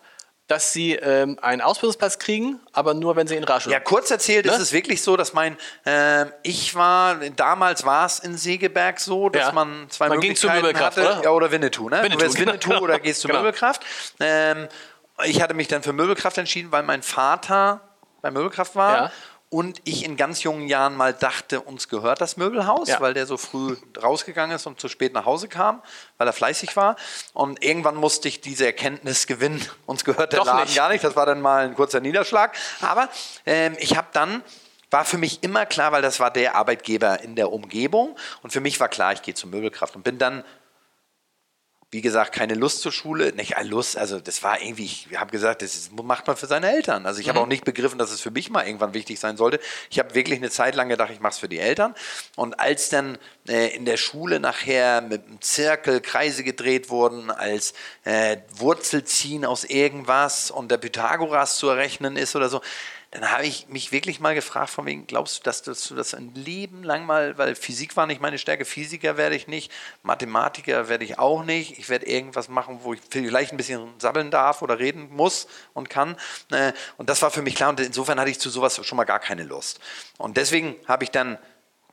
dass Sie ähm, einen Ausbildungsplatz kriegen, aber nur, wenn Sie in Realschule Ja, kurz erzählt Ne? ist es wirklich so, dass mein, ähm, ich war, damals war es in Segeberg so, dass Ja. man zwei Man ging Möglichkeiten Möbelkraft, hatte. oder? Ja, oder Winnetou, ne? Winnetou, du genau. Winnetou oder gehst zur <laughs> Genau. Möbelkraft. Ähm, ich hatte mich dann für Möbelkraft entschieden, weil mein Vater bei Möbelkraft war. Ja. Und ich in ganz jungen Jahren mal dachte, uns gehört das Möbelhaus, Ja. weil der so früh rausgegangen ist und zu spät nach Hause kam, weil er fleißig war. Und irgendwann musste ich diese Erkenntnis gewinnen, <laughs> uns gehört der Doch Laden nicht. gar nicht. Das war dann mal ein kurzer Niederschlag. Aber ähm, ich habe dann, war für mich immer klar, weil das war der Arbeitgeber in der Umgebung. Und für mich war klar, ich gehe zur Möbelkraft und bin dann wie gesagt, keine Lust zur Schule. Nicht äh, Lust, also das war irgendwie, ich habe gesagt, das macht man für seine Eltern. Also ich habe auch nicht begriffen, dass es für mich mal irgendwann wichtig sein sollte. Ich habe wirklich eine Zeit lang gedacht, ich mache es für die Eltern. Und als dann äh, in der Schule nachher mit einem Zirkel Kreise gedreht wurden, als äh, Wurzelziehen aus irgendwas und der Pythagoras zu errechnen ist oder so, dann habe ich mich wirklich mal gefragt, von wegen, glaubst du, dass, du das ein Leben lang mal, weil Physik war nicht meine Stärke, Physiker werde ich nicht, Mathematiker werde ich auch nicht, ich werde irgendwas machen, wo ich vielleicht ein bisschen sabbeln darf oder reden muss und kann. Äh, Und das war für mich klar und insofern hatte ich zu sowas schon mal gar keine Lust. Und deswegen habe ich dann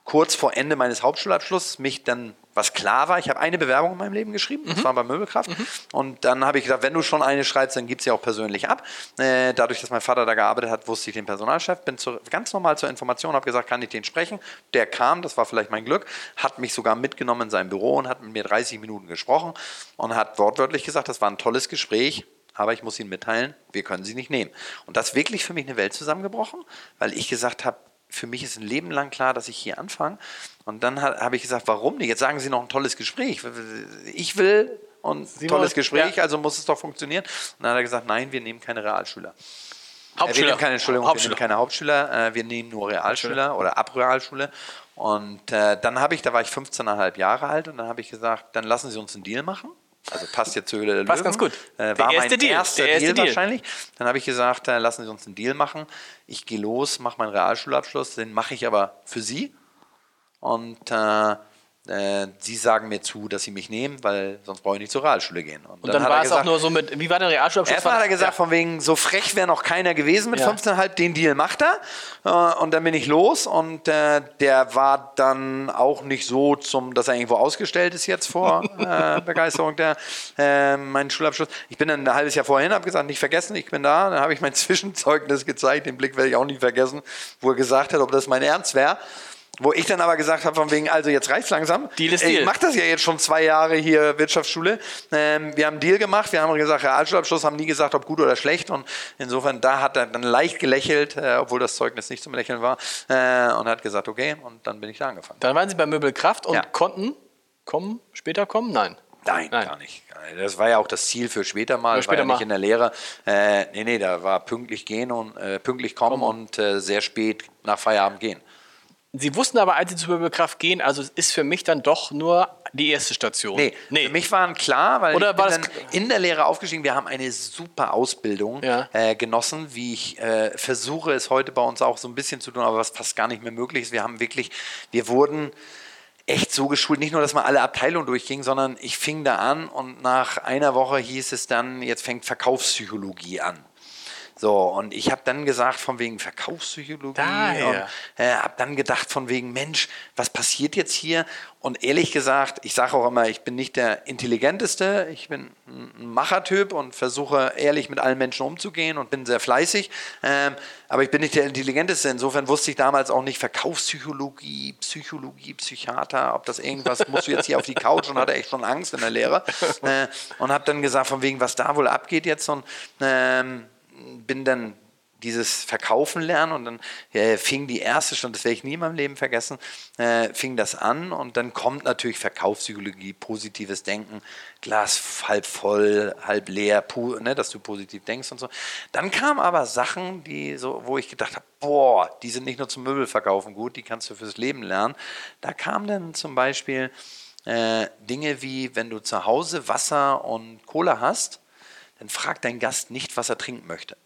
kurz vor Ende meines Hauptschulabschlusses mich dann, was klar war, ich habe eine Bewerbung in meinem Leben geschrieben, das war bei Möbelkraft. Und dann habe ich gesagt, wenn du schon eine schreibst, dann gib sie auch persönlich ab. Äh, dadurch, dass mein Vater da gearbeitet hat, wusste ich den Personalchef, bin zu, ganz normal zur Information, habe gesagt, kann ich den sprechen? Der kam, das war vielleicht mein Glück, hat mich sogar mitgenommen in sein Büro und hat mit mir 30 Minuten gesprochen und hat wortwörtlich gesagt, das war ein tolles Gespräch. Aber ich muss Ihnen mitteilen, wir können Sie nicht nehmen. Und das ist wirklich für mich eine Welt zusammengebrochen, weil ich gesagt habe, für mich ist ein Leben lang klar, dass ich hier anfange. Und dann ha- habe ich gesagt, warum nicht? Jetzt sagen Sie noch ein tolles Gespräch. Ich will und Sie tolles Gespräch, ja. also muss es doch funktionieren. Und dann hat er gesagt, nein, wir nehmen keine Realschüler. Äh, wir Hauptschüler. nehmen keine, Entschuldigung, Hauptschüler. wir nehmen keine Hauptschüler, äh, wir nehmen nur Realschüler oder ab Realschule. Und äh, dann habe ich, da war ich 15,5 Jahre alt und dann habe ich gesagt, dann lassen Sie uns einen Deal machen. Also passt jetzt zur Höhle der Passt Löwen. ganz gut. Äh, Der war erste mein Deal. erster Der erste Deal Deal. wahrscheinlich. Dann habe ich gesagt, äh, lassen Sie uns einen Deal machen. Ich gehe los, mache meinen Realschulabschluss, den mache ich aber für Sie. Und äh, äh, Sie sagen mir zu, dass Sie mich nehmen, weil sonst brauche ich nicht zur Realschule gehen. Und dann, hat war er es gesagt, auch nur so mit, wie war der Realschulabschluss? Erstmal hat er gesagt, von wegen, so frech wäre noch keiner gewesen mit Ja. 15,5, den Deal macht er. Äh, und dann bin ich los und äh, der war dann auch nicht so zum, dass er irgendwo ausgestellt ist jetzt vor <laughs> äh, Begeisterung der äh, meinen Schulabschluss. Ich bin dann ein halbes Jahr vorhin, habe gesagt, nicht vergessen, ich bin da. Dann habe ich mein <laughs> Zwischenzeugnis gezeigt, den Blick werde ich auch nie vergessen, wo er gesagt hat, ob das mein Ernst wäre. Wo ich dann aber gesagt habe, von wegen, also jetzt reicht's langsam. Deal ist ich Deal. mach das ja jetzt schon zwei Jahre hier Wirtschaftsschule. Ähm, wir haben einen Deal gemacht, wir haben gesagt, Realschulabschluss, haben nie gesagt, ob gut oder schlecht. Und insofern, da hat er dann leicht gelächelt, äh, obwohl das Zeugnis nicht zum Lächeln war, äh, und hat gesagt, okay, und dann bin ich da angefangen. Dann waren Sie bei Möbelkraft und Ja. konnten kommen, später kommen? Nein. Nein, Nein. gar nicht. Das war ja auch das Ziel für später mal. Für Ich war später ja nicht mal. in der Lehre. Äh, nee, nee, da war pünktlich gehen und äh, pünktlich kommen und äh, sehr spät nach Feierabend gehen. Sie wussten aber, als Sie zur Möbelkraft gehen, also es ist für mich dann doch nur die erste Station. Nee, für mich waren klar, weil Oder ich war bin dann in der Lehre aufgestiegen. Wir haben eine super Ausbildung Ja. äh, genossen, wie ich äh, versuche es heute bei uns auch so ein bisschen zu tun, aber was fast gar nicht mehr möglich ist. Wir haben wirklich, wir wurden echt so geschult, nicht nur, dass man alle Abteilungen durchging, sondern ich fing da an und nach einer Woche hieß es dann, jetzt fängt Verkaufspsychologie an. So, und ich habe dann gesagt, von wegen Verkaufspsychologie Daher. und äh, habe dann gedacht, von wegen, Mensch, was passiert jetzt hier? Und ehrlich gesagt, ich sage auch immer, ich bin nicht der Intelligenteste, ich bin ein Machertyp und versuche ehrlich mit allen Menschen umzugehen und bin sehr fleißig, ähm, aber ich bin nicht der Intelligenteste. Insofern wusste ich damals auch nicht Verkaufspsychologie, Psychologie, Psychiater, ob das irgendwas, musst du jetzt hier auf die Couch und hatte echt schon Angst in der Lehre äh, und habe dann gesagt, von wegen, was da wohl abgeht jetzt und ähm, bin dann dieses Verkaufen lernen und dann äh, fing die erste Stunde, das werde ich nie in meinem Leben vergessen, äh, fing das an und dann kommt natürlich Verkaufspsychologie, positives Denken, Glas halb voll, halb leer, ne, dass du positiv denkst und so. Dann kamen aber Sachen, die so, wo ich gedacht habe, boah, die sind nicht nur zum Möbelverkaufen gut, die kannst du fürs Leben lernen. Da kam dann zum Beispiel äh, Dinge wie, wenn du zu Hause Wasser und Cola hast, dann frag deinen Gast nicht, was er trinken möchte,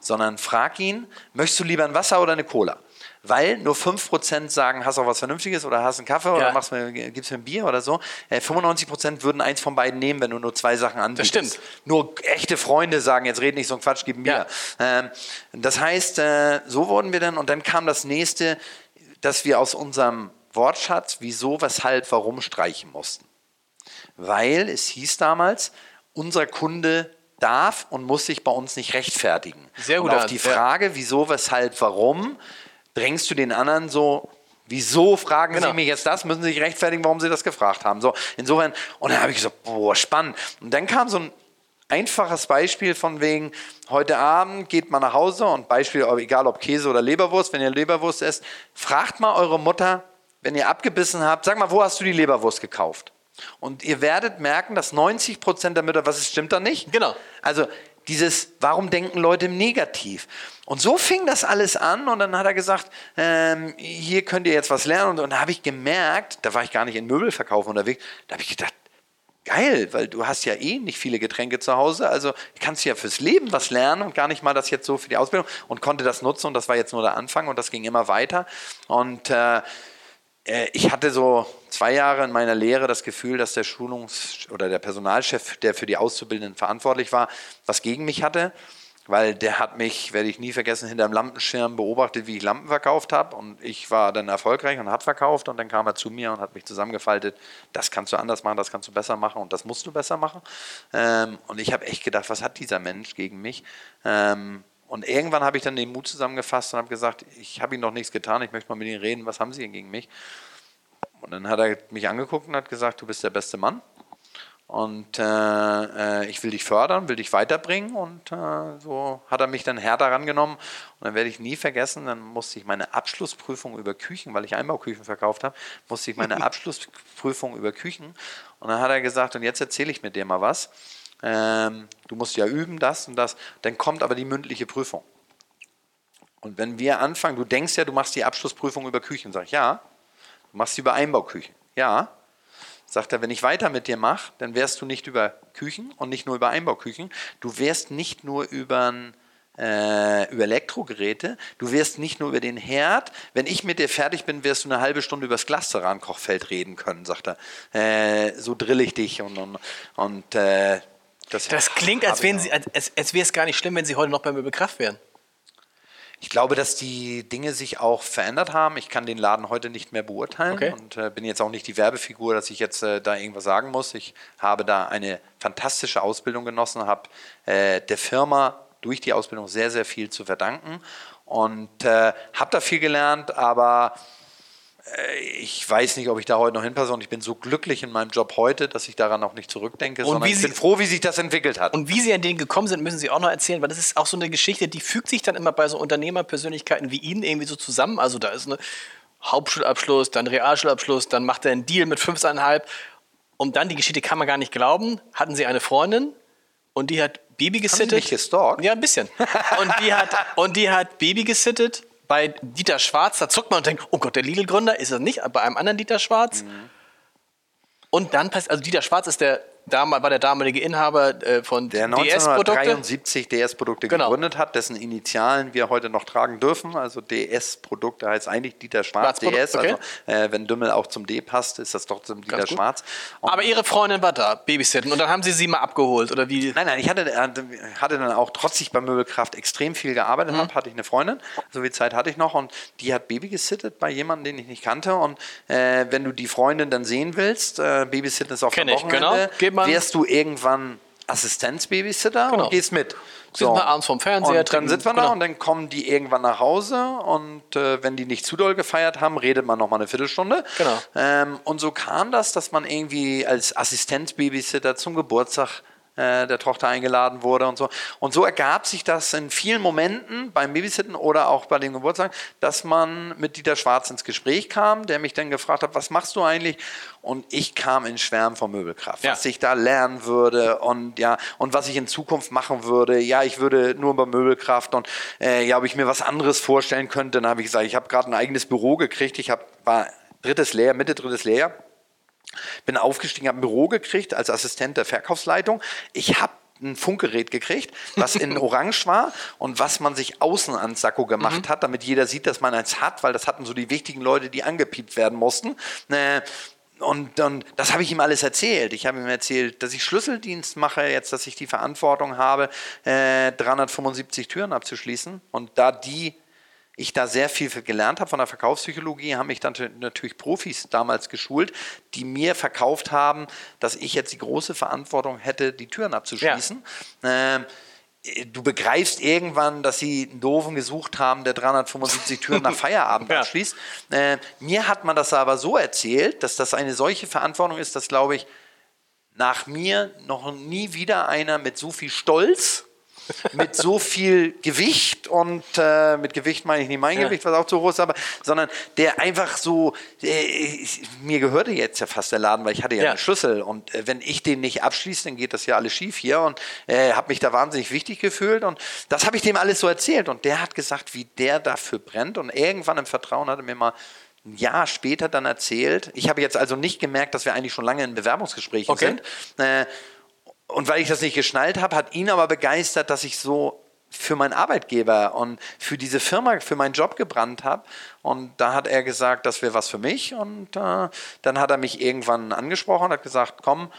sondern frag ihn, möchtest du lieber ein Wasser oder eine Cola? Weil nur 5% sagen, hast du auch was Vernünftiges oder hast einen Kaffee oder Ja. machst mir, gibst mir ein Bier oder so. Äh, 95% würden eins von beiden nehmen, wenn du nur zwei Sachen anbietest. stimmt. Nur echte Freunde sagen, jetzt red nicht so ein Quatsch, gib ein Bier. Ähm, das heißt, äh, so wurden wir dann und dann kam das nächste, dass wir aus unserem Wortschatz wieso, weshalb, warum streichen mussten weil es hieß damals, unser Kunde darf und muss sich bei uns nicht rechtfertigen. Sehr und guter auf die. Frage, wieso, weshalb, warum, drängst du den anderen so, wieso fragen Genau. Sie mich jetzt das, müssen Sie sich rechtfertigen, warum Sie das gefragt haben. So, insofern, und dann habe ich gesagt, boah, spannend. Und dann kam so ein einfaches Beispiel von wegen, heute Abend geht man nach Hause und Beispiel, egal ob Käse oder Leberwurst, wenn ihr Leberwurst esst, fragt mal eure Mutter, wenn ihr abgebissen habt, sag mal, wo hast du die Leberwurst gekauft? Und ihr werdet merken, dass 90 Prozent der Mütter, was ist, stimmt da nicht? Genau. Also dieses, warum denken Leute im Negativ? Und so fing das alles an und dann hat er gesagt, ähm, hier könnt ihr jetzt was lernen. Und, und da habe ich gemerkt, da war ich gar nicht in Möbelverkauf unterwegs, da habe ich gedacht, geil, weil du hast ja eh nicht viele Getränke zu Hause, also kannst du ja fürs Leben was lernen und gar nicht mal das jetzt so für die Ausbildung und konnte das nutzen und das war jetzt nur der Anfang und das ging immer weiter und äh, ich hatte so zwei Jahre in meiner Lehre das Gefühl, dass der Schulungs- oder der Personalchef, der für die Auszubildenden verantwortlich war, was gegen mich hatte. Weil der hat mich, werde ich nie vergessen, hinterm Lampenschirm beobachtet, wie ich Lampen verkauft habe. Und ich war dann erfolgreich und habe verkauft. Und dann kam er zu mir und hat mich zusammengefaltet. Das kannst du anders machen, das kannst du besser machen und das musst du besser machen. Ähm, und ich habe echt gedacht, was hat dieser Mensch gegen mich? Und irgendwann habe ich dann den Mut zusammengefasst und habe gesagt, ich habe ihm noch nichts getan, ich möchte mal mit ihm reden, was haben Sie denn gegen mich? Und dann hat er mich angeguckt und hat gesagt, du bist der beste Mann. Und äh, äh, ich will dich fördern, will dich weiterbringen. Und äh, so hat er mich dann härter rangenommen. Und dann werde ich nie vergessen, dann musste ich meine Abschlussprüfung über Küchen, weil ich Einbauküchen verkauft habe, musste ich meine <laughs> Abschlussprüfung über Küchen. Und dann hat er gesagt, und jetzt erzähle ich mit dir mal was. Ähm, du musst ja üben, das und das. Dann kommt aber die mündliche Prüfung. Und wenn wir anfangen, du denkst ja, du machst die Abschlussprüfung über Küchen. Sag ich, ja. Du machst sie über Einbauküchen. Ja. Sagt er, wenn ich weiter mit dir mache, dann wärst du nicht über Küchen und nicht nur über Einbauküchen. Du wärst nicht nur über, äh, über Elektrogeräte, du wärst nicht nur über den Herd. Wenn ich mit dir fertig bin, wirst du eine halbe Stunde über das Glasteran-Kochfeld reden können, sagt er. Äh, so drill ich dich und, und, und äh, das, Das klingt, als, wären sie, als, als, wäre es gar nicht schlimm, wenn sie heute noch beim Möbelkraft wären. Ich glaube, dass die Dinge sich auch verändert haben. Ich kann den Laden heute nicht mehr beurteilen Okay. und äh, bin jetzt auch nicht die Werbefigur, dass ich jetzt äh, da irgendwas sagen muss. Ich habe da eine fantastische Ausbildung genossen, habe äh, der Firma durch die Ausbildung sehr, sehr viel zu verdanken und äh, habe da viel gelernt, aber ich weiß nicht, ob ich da heute noch hinpasse und ich bin so glücklich in meinem Job heute, dass ich daran auch nicht zurückdenke, Und sondern wie ich Sie- bin froh, wie sich das entwickelt hat. Und wie sie an den gekommen sind, müssen sie auch noch erzählen, weil das ist auch so eine Geschichte, die fügt sich dann immer bei so Unternehmerpersönlichkeiten wie Ihnen irgendwie so zusammen. Also da ist eine Hauptschulabschluss, dann Realschulabschluss, dann macht er einen Deal mit 5,5. Und dann, die Geschichte kann man gar nicht glauben, hatten sie eine Freundin und die hat Baby Haben gesittet. Sie mich gestalkt? Ja, ein bisschen. Und die hat, und die hat Baby gesittet bei Dieter Schwarz. Da zuckt man und denkt, oh Gott, der Lidl-Gründer ist das nicht, bei einem anderen Dieter Schwarz. Und dann passiert, also Dieter Schwarz ist der damals war der damalige Inhaber äh, von Der DS-Produkte. 1973 DS-Produkte Genau. gegründet hat, dessen Initialen wir heute noch tragen dürfen. Also DS-Produkte heißt eigentlich Dieter Schwarz, Schwarz-Produkt, DS. okay. Also äh, wenn Dümmel auch zum D passt, ist das trotzdem Dieter Ganz gut. Schwarz. Und Aber ihre Freundin war da, Babysitten. Und dann haben sie sie mal abgeholt, oder wie? Nein, nein, ich hatte, äh, hatte dann auch, trotz ich bei Möbelkraft extrem viel gearbeitet Mhm. habe, hatte ich eine Freundin, so viel Zeit hatte ich noch und die hat Baby gesittet bei jemandem, den ich nicht kannte und äh, wenn du die Freundin dann sehen willst, äh, Babysitten ist auf Kenn ich, Wochenende, genau. Geht man- wirst du irgendwann Assistenzbabysitter Genau. und gehst mit. Sitzen wir abends vorm Fernseher, Und dann sitzen wir da genau. und dann kommen die irgendwann nach Hause und äh, wenn die nicht zu doll gefeiert haben, redet man noch mal eine Viertelstunde. Genau. Ähm, und so kam das, dass man irgendwie als Assistenzbabysitter zum Geburtstag äh, der Tochter eingeladen wurde und so. Und so ergab sich das in vielen Momenten beim Babysitten oder auch bei dem Geburtstag, dass man mit Dieter Schwarz ins Gespräch kam, der mich dann gefragt hat, was machst du eigentlich? Und ich kam in Schwärmen von Möbelkraft, Ja. was ich da lernen würde und ja, und was ich in Zukunft machen würde. Ja, ich würde nur über Möbelkraft und äh, ja, ob ich mir was anderes vorstellen könnte. Dann habe ich gesagt, ich habe gerade ein eigenes Büro gekriegt. Ich hab, war drittes Lehr, Mitte drittes Lehr bin aufgestiegen, habe ein Büro gekriegt als Assistent der Verkaufsleitung. Ich habe ein Funkgerät gekriegt, was in <laughs> Orange war und was man sich außen ans Sakko gemacht hat, damit jeder sieht, dass man eins hat, weil das hatten so die wichtigen Leute, die angepiept werden mussten. Äh, und, und das habe ich ihm alles erzählt. Ich habe ihm erzählt, dass ich Schlüsseldienst mache, jetzt, dass ich die Verantwortung habe, äh, 375 Türen abzuschließen. Und da die ich da sehr viel gelernt habe von der Verkaufspsychologie, haben mich dann natürlich Profis damals geschult, die mir verkauft haben, dass ich jetzt die große Verantwortung hätte, die Türen abzuschließen. Ähm, du begreifst irgendwann, dass sie einen Doofen gesucht haben, der 375 Türen nach <laughs> Feierabend Ja. abschließt. Äh, mir hat man das aber so erzählt, dass das eine solche Verantwortung ist, dass, glaube ich, nach mir noch nie wieder einer mit so viel Stolz, mit so viel Gewicht und äh, mit Gewicht meine ich nicht mein Ja. Gewicht, was auch zu groß ist, aber sondern der einfach so, äh, mir gehörte jetzt ja fast der Laden, weil ich hatte ja, Ja. einen Schlüssel und äh, wenn ich den nicht abschließe, dann geht das ja alles schief hier und äh, habe mich da wahnsinnig wichtig gefühlt und das habe ich dem alles so erzählt und der hat gesagt, wie der dafür brennt und irgendwann im Vertrauen hat er mir mal ein Jahr später dann erzählt. Ich habe jetzt also nicht gemerkt, dass wir eigentlich schon lange in Bewerbungsgesprächen Okay. sind. Äh, und weil ich das nicht geschnallt habe, hat ihn aber begeistert, dass ich so für meinen Arbeitgeber und für diese Firma, für meinen Job gebrannt habe. Und da hat er gesagt, das wäre was für mich. Und äh, dann hat er mich irgendwann angesprochen und hat gesagt, komm,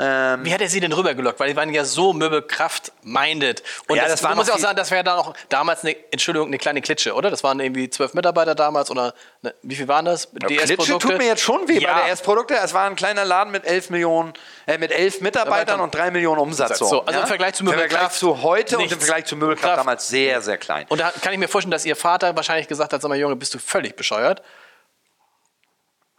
ähm, Wie hat er sie denn rübergelockt? Weil die waren ja so Möbelkraft-minded. Und Ja, das, das war muss ja auch die- sagen, das wäre dann auch damals eine, Entschuldigung, eine kleine Klitsche, oder? Das waren irgendwie zwölf Mitarbeiter damals oder ne, wie viel waren das? Klitsche tut mir jetzt schon weh ja. bei der S-Produkte. Es war ein kleiner Laden mit 11 Millionen, äh, mit 11 Mitarbeitern und drei Millionen Umsatz. So, also im Vergleich zu Im Vergleich Möbelkraft zu heute und im nichts. Vergleich zu Möbelkraft Kraft. damals sehr, sehr klein. Und da kann ich mir vorstellen, dass ihr Vater wahrscheinlich gesagt hat, sag mal, Junge, bist du völlig bescheuert?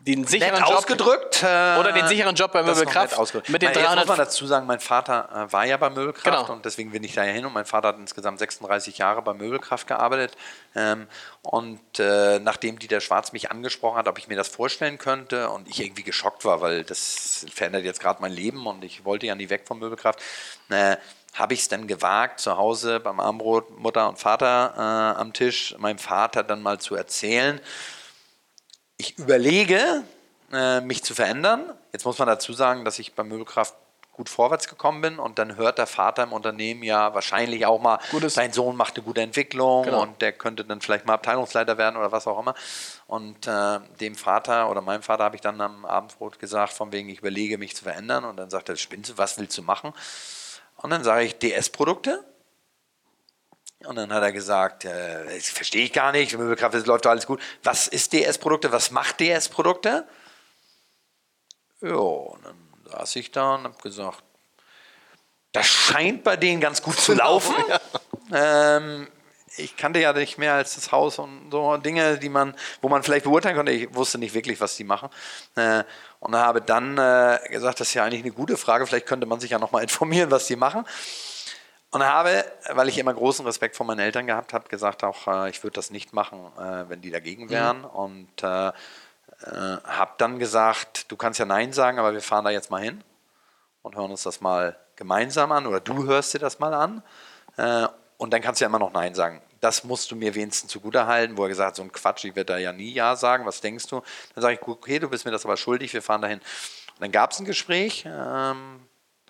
Den sicheren Job, ausgedrückt. äh, Oder den sicheren Job bei Möbelkraft mit den Nein, jetzt 300 muss man dazu sagen, mein Vater äh, war ja bei Möbelkraft Genau. und deswegen bin ich da ja hin und mein Vater hat insgesamt 36 Jahre bei Möbelkraft gearbeitet. Ähm, und äh, nachdem Dieter Schwarz mich angesprochen hat, ob ich mir das vorstellen könnte und ich irgendwie geschockt war, weil das verändert jetzt gerade mein Leben und ich wollte ja nie weg von Möbelkraft, äh, habe ich es dann gewagt, zu Hause beim Armbrot Mutter und Vater äh, am Tisch, meinem Vater dann mal zu erzählen, ich überlege, äh, mich zu verändern. Jetzt muss man dazu sagen, dass ich bei Möbelkraft gut vorwärts gekommen bin und dann hört der Vater im Unternehmen ja wahrscheinlich auch mal, Gutes- sein Sohn macht eine gute Entwicklung Genau. und der könnte dann vielleicht mal Abteilungsleiter werden oder was auch immer. Und äh, dem Vater oder meinem Vater habe ich dann am Abendbrot gesagt, von wegen, ich überlege mich zu verändern und dann sagt er, spinnst du, was willst du machen? Und dann sage ich DS-Produkte. Und dann hat er gesagt, äh, das verstehe ich gar nicht, Möbelkraft, es läuft doch alles gut. Was ist DS-Produkte? Was macht DS-Produkte? Ja, und dann saß ich da und habe gesagt, das scheint bei denen ganz gut zu laufen. <laughs> ähm, ich kannte ja nicht mehr als das Haus und so Dinge, die man, wo man vielleicht beurteilen konnte. Ich wusste nicht wirklich, was die machen. Äh, und habe dann äh, gesagt, das ist ja eigentlich eine gute Frage. Vielleicht könnte man sich ja noch mal informieren, was die machen. Und habe, weil ich immer großen Respekt vor meinen Eltern gehabt habe, gesagt auch, äh, ich würde das nicht machen, äh, wenn die dagegen wären. Und äh, äh, habe dann gesagt, du kannst ja Nein sagen, aber wir fahren da jetzt mal hin und hören uns das mal gemeinsam an oder du hörst dir das mal an. Äh, und dann kannst du ja immer noch Nein sagen. Das musst du mir wenigstens zugute halten, wo er gesagt hat, so ein Quatsch, ich werde da ja nie Ja sagen, was denkst du? Dann sage ich, okay, du bist mir das aber schuldig, wir fahren dahin. Und dann gab es ein Gespräch, ähm,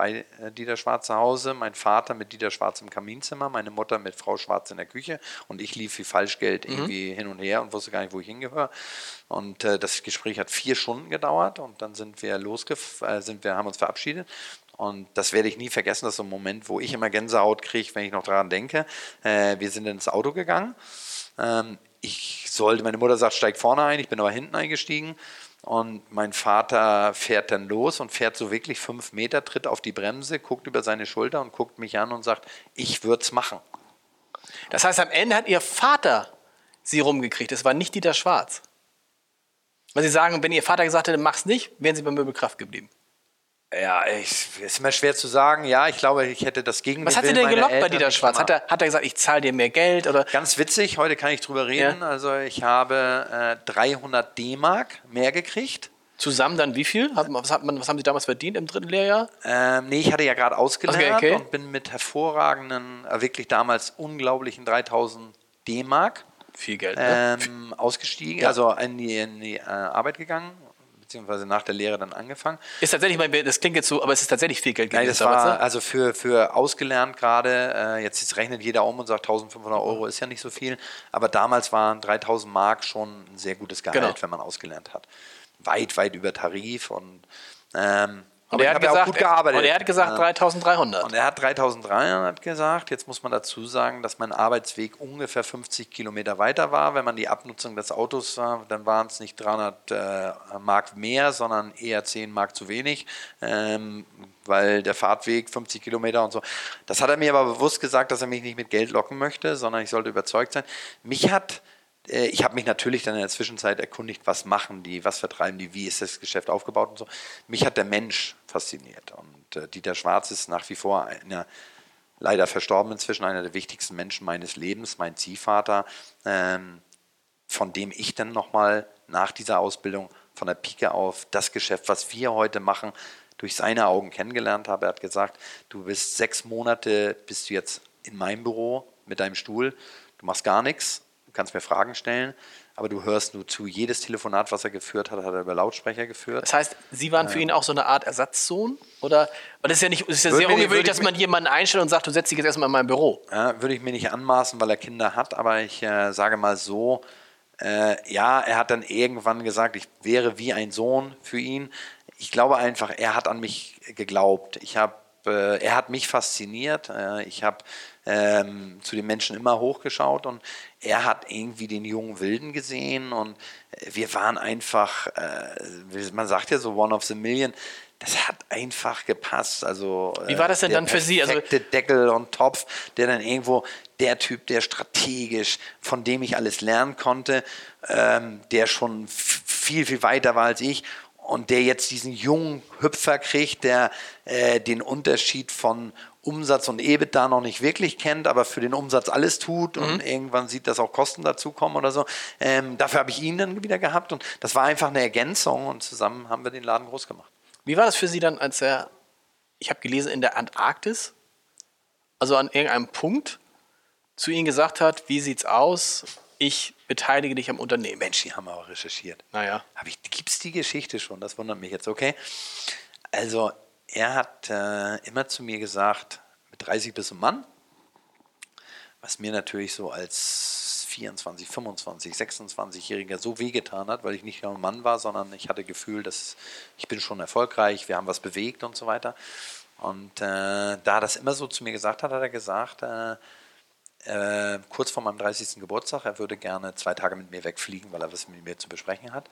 bei äh, Dieter Schwarz zu Hause. Mein Vater mit Dieter Schwarz im Kaminzimmer, meine Mutter mit Frau Schwarz in der Küche und ich lief wie Falschgeld Mhm. irgendwie hin und her und wusste gar nicht, wo ich hingehöre. Und äh, das Gespräch hat vier Stunden gedauert und dann sind wir losgef äh, sind wir, haben uns verabschiedet. Und das werde ich nie vergessen, das ist so ein Moment, wo ich immer Gänsehaut kriege, wenn ich noch daran denke. Äh, wir sind ins Auto gegangen. Ähm, ich sollte, meine Mutter sagt, steig vorne ein, ich bin aber hinten eingestiegen. Und mein Vater fährt dann los und fährt so wirklich fünf Meter, tritt auf die Bremse, guckt über seine Schulter und guckt mich an und sagt, ich würde es machen. Das heißt, am Ende hat ihr Vater sie rumgekriegt. Es war nicht Dieter Schwarz. Weil sie sagen, wenn ihr Vater gesagt hätte, mach's nicht, wären sie bei Möbelkraft geblieben. Ja, ich, ist immer schwer zu sagen. Ja, ich glaube, ich hätte das gegen Was hat sie denn gelockt bei Eltern Dieter nicht Schwarz? Hat er, hat er gesagt, ich zahle dir mehr Geld? Oder? Ganz witzig, heute kann ich drüber reden. Ja. Also ich habe äh, 300 D-Mark mehr gekriegt. Zusammen dann wie viel? Was, hat man, was haben Sie damals verdient im dritten Lehrjahr? Ähm, nee, ich hatte ja gerade ausgelernt Okay, okay. und bin mit hervorragenden, äh, wirklich damals unglaublichen 3000 D-Mark Viel Geld. Ne? ähm, ausgestiegen, Ja. also in die, in die äh, Arbeit gegangen, beziehungsweise nach der Lehre dann angefangen. Ist tatsächlich, mein, das klingt jetzt so, aber es ist tatsächlich viel Geld Nein, gewesen das war ne? also für, für ausgelernt gerade, äh, jetzt, jetzt rechnet jeder um und sagt 1500 Euro ist ja nicht so viel, aber damals waren 3000 Mark schon ein sehr gutes Gehalt, Genau. wenn man ausgelernt hat. Weit, weit über Tarif und ähm, Und aber er hat habe ja auch gesagt, gut gearbeitet. Und er hat gesagt Ja. 3300. Und er hat 3300 gesagt. Jetzt muss man dazu sagen, dass mein Arbeitsweg ungefähr 50 Kilometer weiter war. Wenn man die Abnutzung des Autos sah, dann waren es nicht 300 äh, Mark mehr, sondern eher 10 Mark zu wenig, ähm, weil der Fahrtweg 50 Kilometer und so. Das hat er mir aber bewusst gesagt, dass er mich nicht mit Geld locken möchte, sondern ich sollte überzeugt sein. Mich hat ich habe mich natürlich dann in der Zwischenzeit erkundigt, was machen die, was vertreiben die, wie ist das Geschäft aufgebaut und so. Mich hat der Mensch fasziniert. Und äh, Dieter Schwarz ist nach wie vor einer, leider verstorben inzwischen, einer der wichtigsten Menschen meines Lebens, mein Ziehvater, ähm, von dem ich dann nochmal nach dieser Ausbildung von der Pike auf das Geschäft, was wir heute machen, durch seine Augen kennengelernt habe. Er hat gesagt, du bist sechs Monate, bist du jetzt in meinem Büro mit deinem Stuhl, du machst gar nichts, du kannst mir Fragen stellen, aber du hörst nur zu. Jedes Telefonat, was er geführt hat, hat er über Lautsprecher geführt. Das heißt, Sie waren für ihn auch so eine Art Ersatzsohn? Oder? Weil das ist ja, nicht, es ist ja sehr ungewöhnlich, dass man jemanden einstellt und sagt, du setzt dich jetzt erstmal in mein Büro. Ja, würde ich mir nicht anmaßen, weil er Kinder hat, aber ich äh, sage mal so, äh, ja, er hat dann irgendwann gesagt, ich wäre wie ein Sohn für ihn. Ich glaube einfach, er hat an mich geglaubt. Ich habe, äh, er hat mich fasziniert. Äh, ich habe ähm, zu den Menschen immer hochgeschaut und er hat irgendwie den jungen Wilden gesehen und äh, wir waren einfach, äh, man sagt ja so one of the million. Das hat einfach gepasst. Also, Wie war das denn dann für Sie? Also- Deckel und Topf, der dann irgendwo der Typ, der strategisch, von dem ich alles lernen konnte, ähm, der schon viel, viel weiter war als ich und der jetzt diesen jungen Hüpfer kriegt, der äh, den Unterschied von Umsatz und EBIT da noch nicht wirklich kennt, aber für den Umsatz alles tut und irgendwann sieht, dass auch Kosten dazukommen oder so. Ähm, dafür habe ich ihn dann wieder gehabt und das war einfach eine Ergänzung und zusammen haben wir den Laden groß gemacht. Wie war das für Sie dann, als er, ich habe gelesen, in der Antarktis, also an irgendeinem Punkt, zu Ihnen gesagt hat, wie sieht's aus? Ich beteilige dich am Unternehmen. Mensch, die haben wir auch recherchiert. Naja. Gibt es die Geschichte schon? Das wundert mich jetzt, okay? Also, er hat äh, immer zu mir gesagt, mit 30 bist du Mann, was mir natürlich so als 24, 25, 26-Jähriger so wehgetan hat, weil ich nicht nur ein Mann war, sondern ich hatte Gefühl, dass ich bin schon erfolgreich, wir haben was bewegt und so weiter. Und äh, da er das immer so zu mir gesagt hat, hat er gesagt, äh, äh, kurz vor meinem 30. Geburtstag, er würde gerne zwei Tage mit mir wegfliegen, weil er was mit mir zu besprechen hat.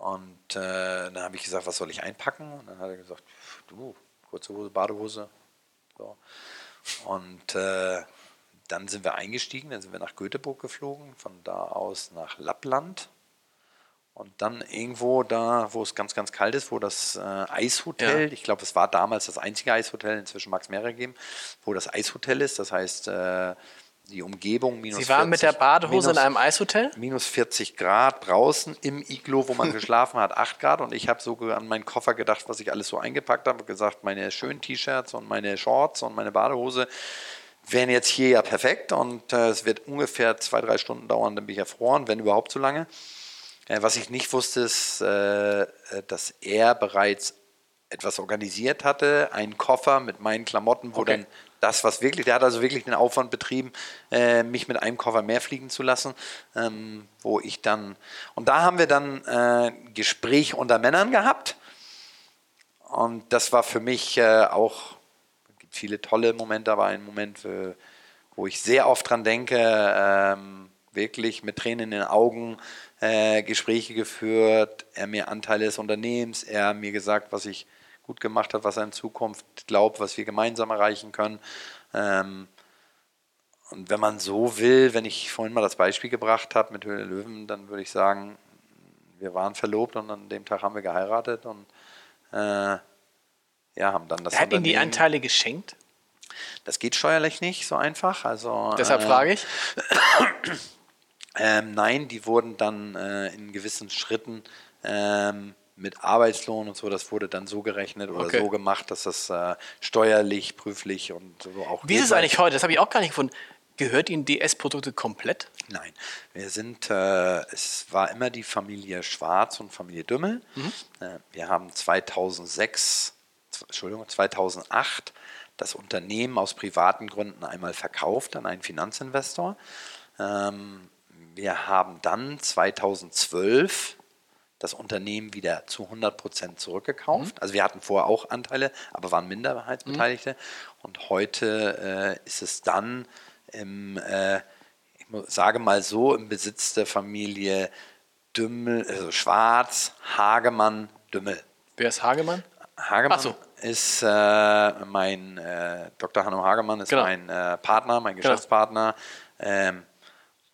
Und äh, dann habe ich gesagt, was soll ich einpacken? Und dann hat er gesagt, du, kurze Hose, Badehose. So. Und äh, dann sind wir eingestiegen, dann sind wir nach Göteborg geflogen, von da aus nach Lappland. Und dann irgendwo da, wo es ganz, ganz kalt ist, wo das äh, Eishotel, Ja. ich glaube, es war damals das einzige Eishotel, inzwischen mag es mehrere geben, wo das Eishotel ist, das heißt äh, die Umgebung minus Sie waren mit der 40 Badehose in minus- einem Eishotel? minus 40 Grad draußen im Iglo, wo man <laughs> geschlafen hat, 8 Grad. Und ich habe so an meinen Koffer gedacht, was ich alles so eingepackt habe. gesagt, meine schönen T-Shirts und meine Shorts und meine Badehose wären jetzt hier ja perfekt. Und äh, es wird ungefähr zwei, drei Stunden dauern, dann bin ich erfroren, wenn überhaupt so lange. Äh, was ich nicht wusste, ist, äh, äh, dass er bereits etwas organisiert hatte, einen Koffer mit meinen Klamotten, wo Okay. dann das, was wirklich, der hat also wirklich den Aufwand betrieben, äh, mich mit einem Koffer mehr fliegen zu lassen, ähm, wo ich dann, und da haben wir dann äh, Gespräch unter Männern gehabt. Und das war für mich äh, auch, es gibt viele tolle Momente, aber ein Moment, äh, wo ich sehr oft dran denke, ähm, wirklich mit Tränen in den Augen äh, Gespräche geführt, er mir Anteile des Unternehmens, er mir gesagt, was ich gut gemacht habe, was er in Zukunft glaubt, was wir gemeinsam erreichen können. Ähm, und wenn man so will, wenn ich vorhin mal das Beispiel gebracht habe mit Höhle Löwen, dann würde ich sagen, wir waren verlobt und an dem Tag haben wir geheiratet und äh, ja, haben dann das Er hat Ihnen die Anteile geschenkt. Das geht steuerlich nicht so einfach. Also, Deshalb äh, frage ich. <clears throat> Ähm, nein, die wurden dann äh, in gewissen Schritten ähm, mit Arbeitslohn und so, das wurde dann so gerechnet oder Okay. so gemacht, dass das äh, steuerlich, prüflich und so auch Wie ist es eigentlich heute? Das habe ich auch gar nicht gefunden. Gehört Ihnen DS-Produkte komplett? Nein, wir sind, äh, es war immer die Familie Schwarz und Familie Dümmel. Äh, wir haben 2006, z- Entschuldigung, 2008 das Unternehmen aus privaten Gründen einmal verkauft an einen Finanzinvestor. Ähm, wir haben dann 2012 das Unternehmen wieder zu 100 Prozent zurückgekauft. Also wir hatten vorher auch Anteile, aber waren Minderheitsbeteiligte. Und heute äh, ist es dann im, äh, ich sage mal so, im Besitz der Familie Dümmel, also Schwarz, Hagemann, Dümmel. Wer ist Hagemann? Hagemann so. ist äh, mein, äh, Dr. Hanno Hagemann ist Genau. mein äh, Partner, mein Geschäftspartner. Ähm,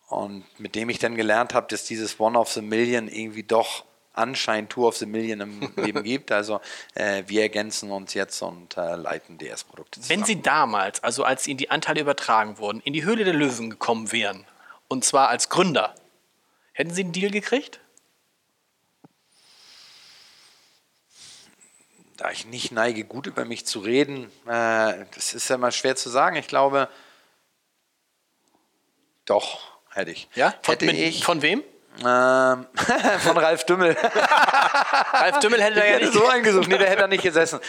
und mit dem ich dann gelernt habe, dass dieses One of the Million irgendwie doch anscheinend Two of the Million im <laughs> Leben gibt. Also äh, wir ergänzen uns jetzt und äh, leiten DS-Produkte Wenn Sie damals, also als Ihnen die Anteile übertragen wurden, in die Höhle der Löwen gekommen wären, und zwar als Gründer, hätten Sie einen Deal gekriegt? da ich nicht neige, gut über mich zu reden, äh, das ist ja immer schwer zu sagen. Ich glaube, doch, hätte ich. Ja? Von, hätte mit, ich. von wem? Ähm, <laughs> von Ralf Dümmel. <laughs> Ralf Dümmel hätte da ja nicht. so <laughs> eingesucht. Nee, der hätte da nicht gesessen.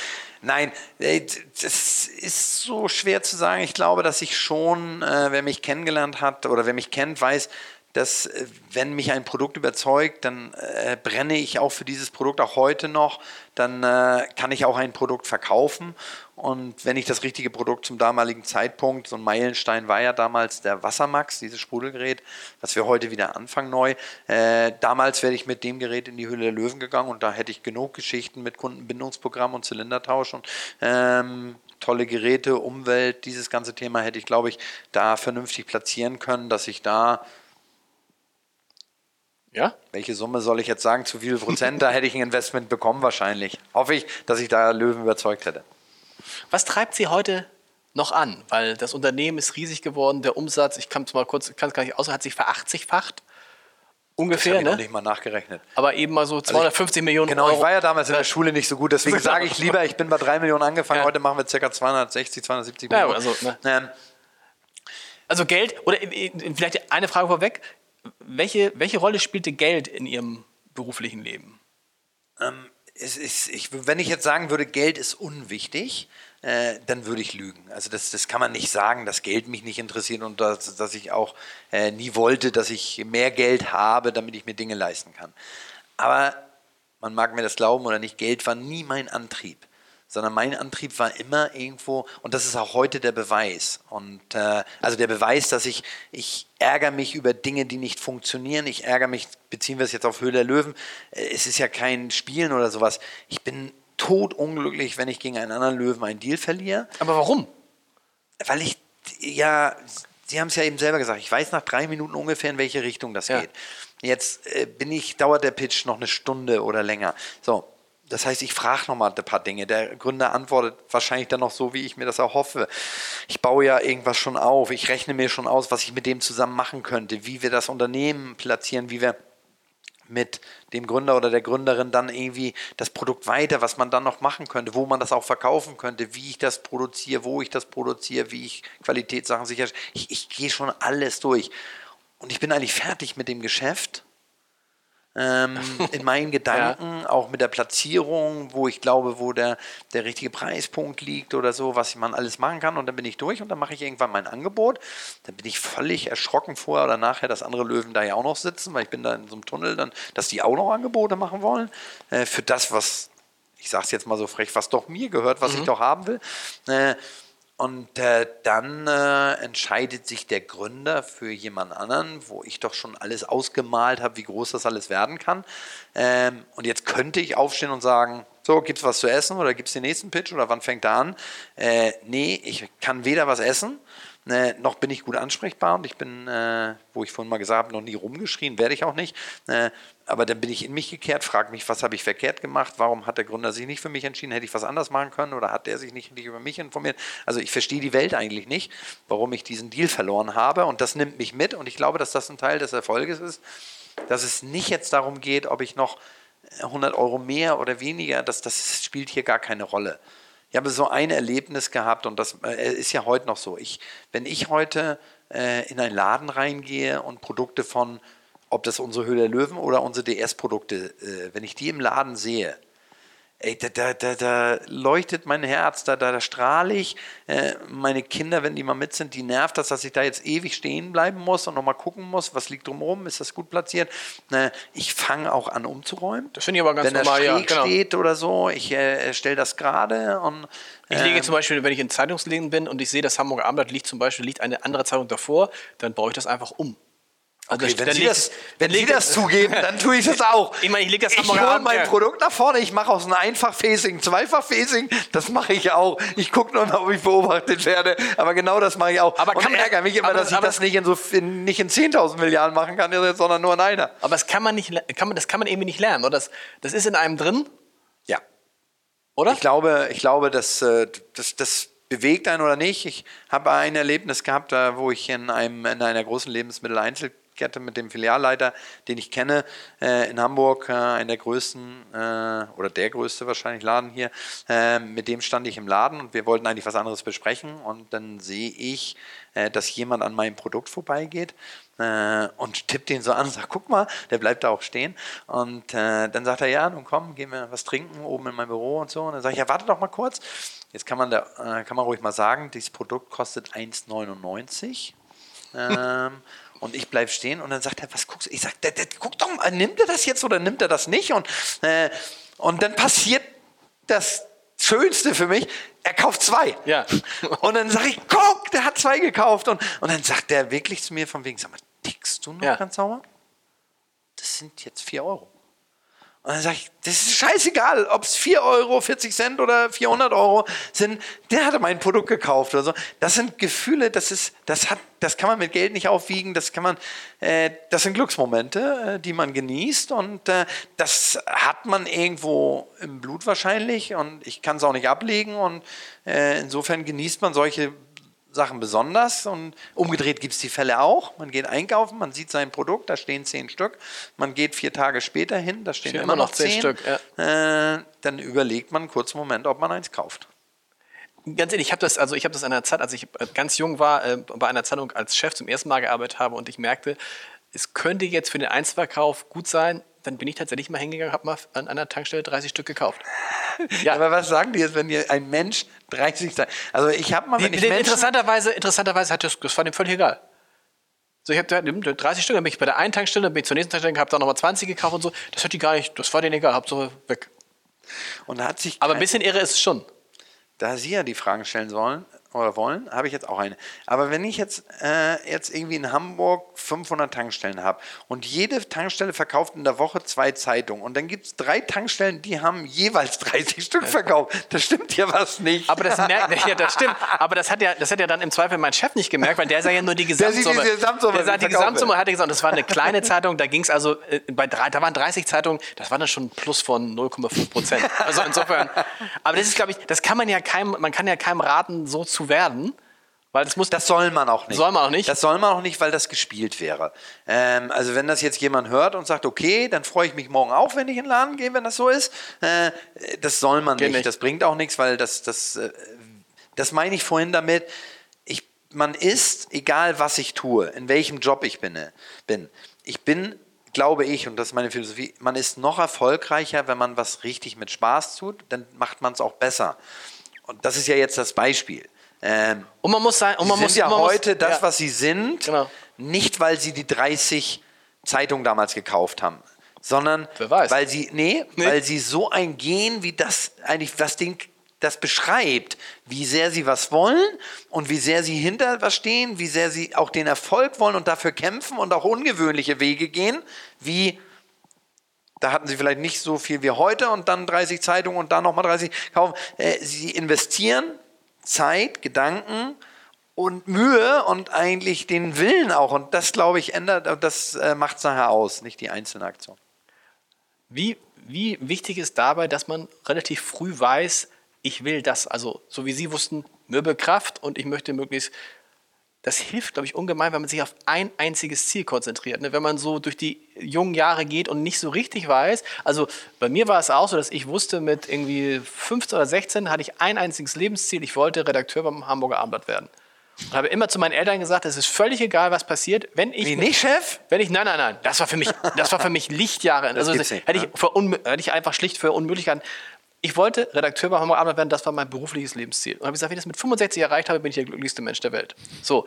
Nein, ey, das ist so schwer zu sagen. Ich glaube, dass ich schon, äh, wer mich kennengelernt hat oder wer mich kennt, weiß, dass äh, wenn mich ein Produkt überzeugt, dann äh, brenne ich auch für dieses Produkt auch heute noch. Dann äh, kann ich auch ein Produkt verkaufen. Und wenn ich das richtige Produkt zum damaligen Zeitpunkt, so ein Meilenstein war ja damals der Wassermax, dieses Sprudelgerät, was wir heute wieder anfangen neu. Äh, damals wäre ich mit dem Gerät in die Höhle der Löwen gegangen und da hätte ich genug Geschichten mit Kundenbindungsprogramm und Zylindertausch und ähm, tolle Geräte, Umwelt, dieses ganze Thema hätte ich, glaube ich, da vernünftig platzieren können, dass ich da Ja? welche Summe soll ich jetzt sagen, zu viel Prozent, da hätte ich ein Investment bekommen wahrscheinlich. Hoffe ich, dass ich da Löwen überzeugt hätte. Was treibt Sie heute noch an? Weil das Unternehmen ist riesig geworden, der Umsatz, ich kann es mal kurz, kann es gar nicht aus, hat sich verachtzichfacht. Das Ungefähr, habe ich noch ne? nicht mal nachgerechnet. Aber eben mal so 250 Millionen Genau, Euro. ich war ja damals in der Schule nicht so gut, deswegen sage ich lieber, ich bin bei 3 Millionen angefangen, Ja. heute machen wir ca. 260, 270 Ja, Millionen. also, ne. ähm, Also Geld, oder äh, äh, vielleicht eine Frage vorweg. Welche, welche Rolle spielte Geld in Ihrem beruflichen Leben? es ist, ich, wenn ich jetzt sagen würde, Geld ist unwichtig, äh, dann würde ich lügen. Also das, das kann man nicht sagen, dass Geld mich nicht interessiert und dass, dass ich auch äh, nie wollte, dass ich mehr Geld habe, damit ich mir Dinge leisten kann. Aber man mag mir das glauben oder nicht, Geld war nie mein Antrieb. Sondern mein Antrieb war immer irgendwo, und das ist auch heute der Beweis. Und äh, also der Beweis, dass ich, ich ärgere mich über Dinge, die nicht funktionieren. Ich ärgere mich, beziehen wir es jetzt auf Höhle der Löwen. Äh, Es ist ja kein Spielen oder sowas. Ich bin totunglücklich, wenn ich gegen einen anderen Löwen einen Deal verliere Aber warum? weil ich, ja, Sie haben es ja eben selber gesagt, ich weiß nach drei Minuten ungefähr, in welche Richtung das Ja. geht. Jetzt äh, bin ich, dauert der Pitch noch eine Stunde oder länger. So, das heißt, ich frage nochmal ein paar Dinge. Der Gründer antwortet wahrscheinlich dann noch so, wie ich mir das erhoffe. Ich baue ja irgendwas schon auf. Ich rechne mir schon aus, was ich mit dem zusammen machen könnte, wie wir das Unternehmen platzieren, wie wir mit dem Gründer oder der Gründerin dann irgendwie das Produkt weiter, was man dann noch machen könnte, wo man das auch verkaufen könnte, wie ich das produziere, wo ich das produziere, wie ich Qualitätssachen sicherstelle. Ich, ich gehe schon alles durch. Und ich bin eigentlich fertig mit dem Geschäft. Ähm, <laughs> in meinen Gedanken, ja. auch mit der Platzierung, wo ich glaube, wo der, der richtige Preispunkt liegt oder so, was man alles machen kann. Und dann bin ich durch und dann mache ich irgendwann mein Angebot. Dann bin ich völlig erschrocken vorher oder nachher, dass andere Löwen da ja auch noch sitzen, weil ich bin da in so einem Tunnel, dann, dass die auch noch Angebote machen wollen. Äh, für das, was, ich sage es jetzt mal so frech, was doch mir gehört, was mhm. ich doch haben will. Äh, und äh, dann äh, entscheidet sich der Gründer für jemand anderen, wo ich doch schon alles ausgemalt habe, wie groß das alles werden kann. Ähm, und jetzt könnte ich aufstehen und sagen, so, gibt es was zu essen oder gibt es den nächsten Pitch oder wann fängt er an? Äh, nee, ich kann weder was essen, äh, noch bin ich gut ansprechbar und ich bin, äh, wo ich vorhin mal gesagt habe, noch nie rumgeschrien, werde ich auch nicht. Äh, aber dann bin ich in mich gekehrt, frage mich, was habe ich verkehrt gemacht? Warum hat der Gründer sich nicht für mich entschieden? Hätte ich was anders machen können oder hat der sich nicht, nicht über mich informiert? Also ich verstehe die Welt eigentlich nicht, warum ich diesen Deal verloren habe und das nimmt mich mit und ich glaube, dass das ein Teil des Erfolges ist, dass es nicht jetzt darum geht, ob ich noch 100 Euro mehr oder weniger, das, das spielt hier gar keine Rolle. Ich habe so ein Erlebnis gehabt und das äh, ist ja heute noch so. Ich, wenn ich heute äh, in einen Laden reingehe und Produkte von, ob das unsere Höhle der Löwen oder unsere DS-Produkte, äh, wenn ich die im Laden sehe, ey, da, da, da, da leuchtet mein Herz, da, da, da strahle ich. Äh, meine Kinder, wenn die mal mit sind, die nervt das, dass ich da jetzt ewig stehen bleiben muss und nochmal gucken muss, was liegt drumherum, ist das gut platziert. Äh, ich fange auch an umzuräumen. Das finde ich aber ganz wenn normal, schräg ja, genau. steht oder so, ich äh, stelle das gerade und ich lege ähm, zum Beispiel, wenn ich in Zeitungsläden bin und ich sehe, das Hamburger Abendblatt liegt zum Beispiel liegt eine andere Zeitung davor, dann baue ich das einfach um. Also okay, wenn, Sie, das, wenn Sie das zugeben, dann tue ich das auch. Ich meine, ich lege das Ich hole mein Produkt nach vorne, ich mache aus einem Einfachfacing Zweifachfacing, das mache ich auch. Ich gucke nur mal, ob ich beobachtet werde, aber genau das mache ich auch. Aber kann, Und ärgere mich immer, aber, dass ich das nicht in, so, in, nicht in 10.000 Milliarden machen kann, sondern nur in einer. Aber das kann man, nicht, kann man, das kann man irgendwie nicht lernen, oder? Das, das ist in einem drin? Ja. Oder? Ich glaube, ich glaube dass, äh, das, das bewegt einen oder nicht. Ich habe ein Erlebnis gehabt, wo ich in, einem, in einer großen Lebensmitteleinzelkette Kette mit dem Filialleiter, den ich kenne, äh, in Hamburg, äh, einer der größten äh, oder der größte wahrscheinlich Laden hier. Äh, mit dem stand ich im Laden und wir wollten eigentlich was anderes besprechen und dann sehe ich, äh, dass jemand an meinem Produkt vorbeigeht äh, und tippt ihn so an und sagt, guck mal, der bleibt da auch stehen. Und dann sagt er, ja, nun komm, gehen wir was trinken oben in mein Büro und so. Und dann sage ich, ja, warte doch mal kurz. Jetzt kann man, da, kann man ruhig mal sagen, dieses Produkt kostet 1,99. ähm, <laughs> und ich bleibe stehen und dann sagt er, was guckst du? Ich sage, guck doch mal, nimmt er das jetzt oder nimmt er das nicht? Und, äh, und dann passiert das Schönste für mich, er kauft zwei. Ja. <laughs> Und dann sage ich, guck, der hat zwei gekauft. Und, und dann sagt er wirklich zu mir von wegen, sag mal, tickst du noch ja. ganz sauber? Das sind jetzt vier Euro. Und dann sage ich, das ist scheißegal, ob es 4 Euro, 40 Cent oder 400 Euro sind. Der hatte mein Produkt gekauft oder so. Das sind Gefühle, das, ist, das, hat, das kann man mit Geld nicht aufwiegen. Das, kann man, äh, das sind Glücksmomente, äh, die man genießt. Und äh, das hat man irgendwo im Blut wahrscheinlich. Und ich kann es auch nicht ablegen. Und äh, insofern genießt man solche Sachen besonders und umgedreht gibt es die Fälle auch. Man geht einkaufen, man sieht sein Produkt, da stehen zehn Stück. Man geht vier Tage später hin, da stehen immer, immer noch zehn, Stück. Ja. Äh, dann überlegt man einen kurzen Moment, ob man eins kauft. Ganz ehrlich, ich habe das, also ich habe das in einer Zeit, als ich ganz jung war, äh, bei einer Zeitung als Chef zum ersten Mal gearbeitet habe und ich merkte, es könnte jetzt für den Einzelverkauf gut sein, dann bin ich tatsächlich mal hingegangen, habe mal an einer Tankstelle 30 Stück gekauft. <laughs> Ja. Aber was sagen die jetzt, wenn ihr ein Mensch 30 sagt? Also ich habe mal, wenn die, ich Menschen interessanterweise, interessanterweise hat das, das war dem völlig egal. So, ich habe 30 Stück, dann bin ich bei der einen Tankstelle, dann bin ich zur nächsten Tankstelle, habe da nochmal 20 gekauft und so. Das hat die gar nicht, das war denen egal, Hauptsache weg. Und hat sich Aber ein bisschen irre ist es schon. Da Sie ja die Fragen stellen sollen, oder wollen, habe ich jetzt auch eine. Aber wenn ich jetzt, äh, jetzt irgendwie in Hamburg 500 Tankstellen habe und jede Tankstelle verkauft in der Woche zwei Zeitungen und dann gibt es drei Tankstellen, die haben jeweils 30 Stück <laughs> verkauft. Das stimmt ja was nicht. Aber das, merkt, <laughs> ja, das stimmt. Aber das hat, ja, das hat ja dann im Zweifel mein Chef nicht gemerkt, weil der sah ja nur die Gesamtsumme. Der, die Gesamtsumme, der sah die Gesamtsumme hat gesagt, das war eine kleine Zeitung, da ging es also, äh, bei drei, da waren 30 Zeitungen, das war dann schon ein Plus von 0,5 Prozent. Also insofern, aber das ist, glaube ich, das kann man ja keinem, man kann ja keinem raten, so zu zu werden. Weil das, muss, das soll man auch nicht. Soll man auch nicht? Das soll man auch nicht, weil das gespielt wäre. Ähm, also wenn das jetzt jemand hört und sagt, okay, dann freue ich mich morgen auch, wenn ich in den Laden gehe, wenn das so ist. Äh, das soll man nicht. nicht. Das bringt auch nichts, weil das, das, äh, das meine ich vorhin damit. Ich, man ist, egal was ich tue, in welchem Job ich bin, bin ich bin glaube ich, und das ist meine Philosophie, man ist noch erfolgreicher, wenn man was richtig mit Spaß tut, dann macht man es auch besser. Und das ist ja jetzt das Beispiel. Ähm, Und man muss sagen, und man sie muss sind ja man muss- heute das, ja. was sie sind, Genau. nicht weil sie die 30 Zeitungen damals gekauft haben, sondern weil sie nee, Nee. weil sie so ein Gehen, wie das eigentlich das Ding das beschreibt, wie sehr sie was wollen und wie sehr sie hinter was stehen, wie sehr sie auch den Erfolg wollen und dafür kämpfen und auch ungewöhnliche Wege gehen, wie da hatten sie vielleicht nicht so viel wie heute und dann 30 Zeitungen und dann nochmal 30 kaufen. Äh, sie investieren Zeit, Gedanken und Mühe und eigentlich den Willen auch. Und das, glaube ich, ändert, das äh, macht es nachher aus, nicht die einzelne Aktion. Wie, wie wichtig ist dabei, dass man relativ früh weiß, ich will das, also so wie Sie wussten, Möbelkraft und ich möchte möglichst, das hilft, glaube ich, ungemein, wenn man sich auf ein einziges Ziel konzentriert. Ne? Wenn man so durch die jungen Jahre geht und nicht so richtig weiß, also bei mir war es auch so, dass ich wusste, mit irgendwie 15 oder 16 hatte ich ein einziges Lebensziel, ich wollte Redakteur beim Hamburger Abendblatt werden. Und habe immer zu meinen Eltern gesagt, es ist völlig egal, was passiert, wenn ich Wie mit- nicht, Chef? wenn ich, nein, nein, nein, das war für mich, das war für mich Lichtjahre. Also gibt's hätte, nicht, ich für unmö- hätte ich einfach schlicht für unmöglich gehalten. Ich wollte Redakteur bei Hamburger Abendblatt werden, das war mein berufliches Lebensziel. Und habe gesagt, wenn ich das mit 65 erreicht habe, bin ich der glücklichste Mensch der Welt. So.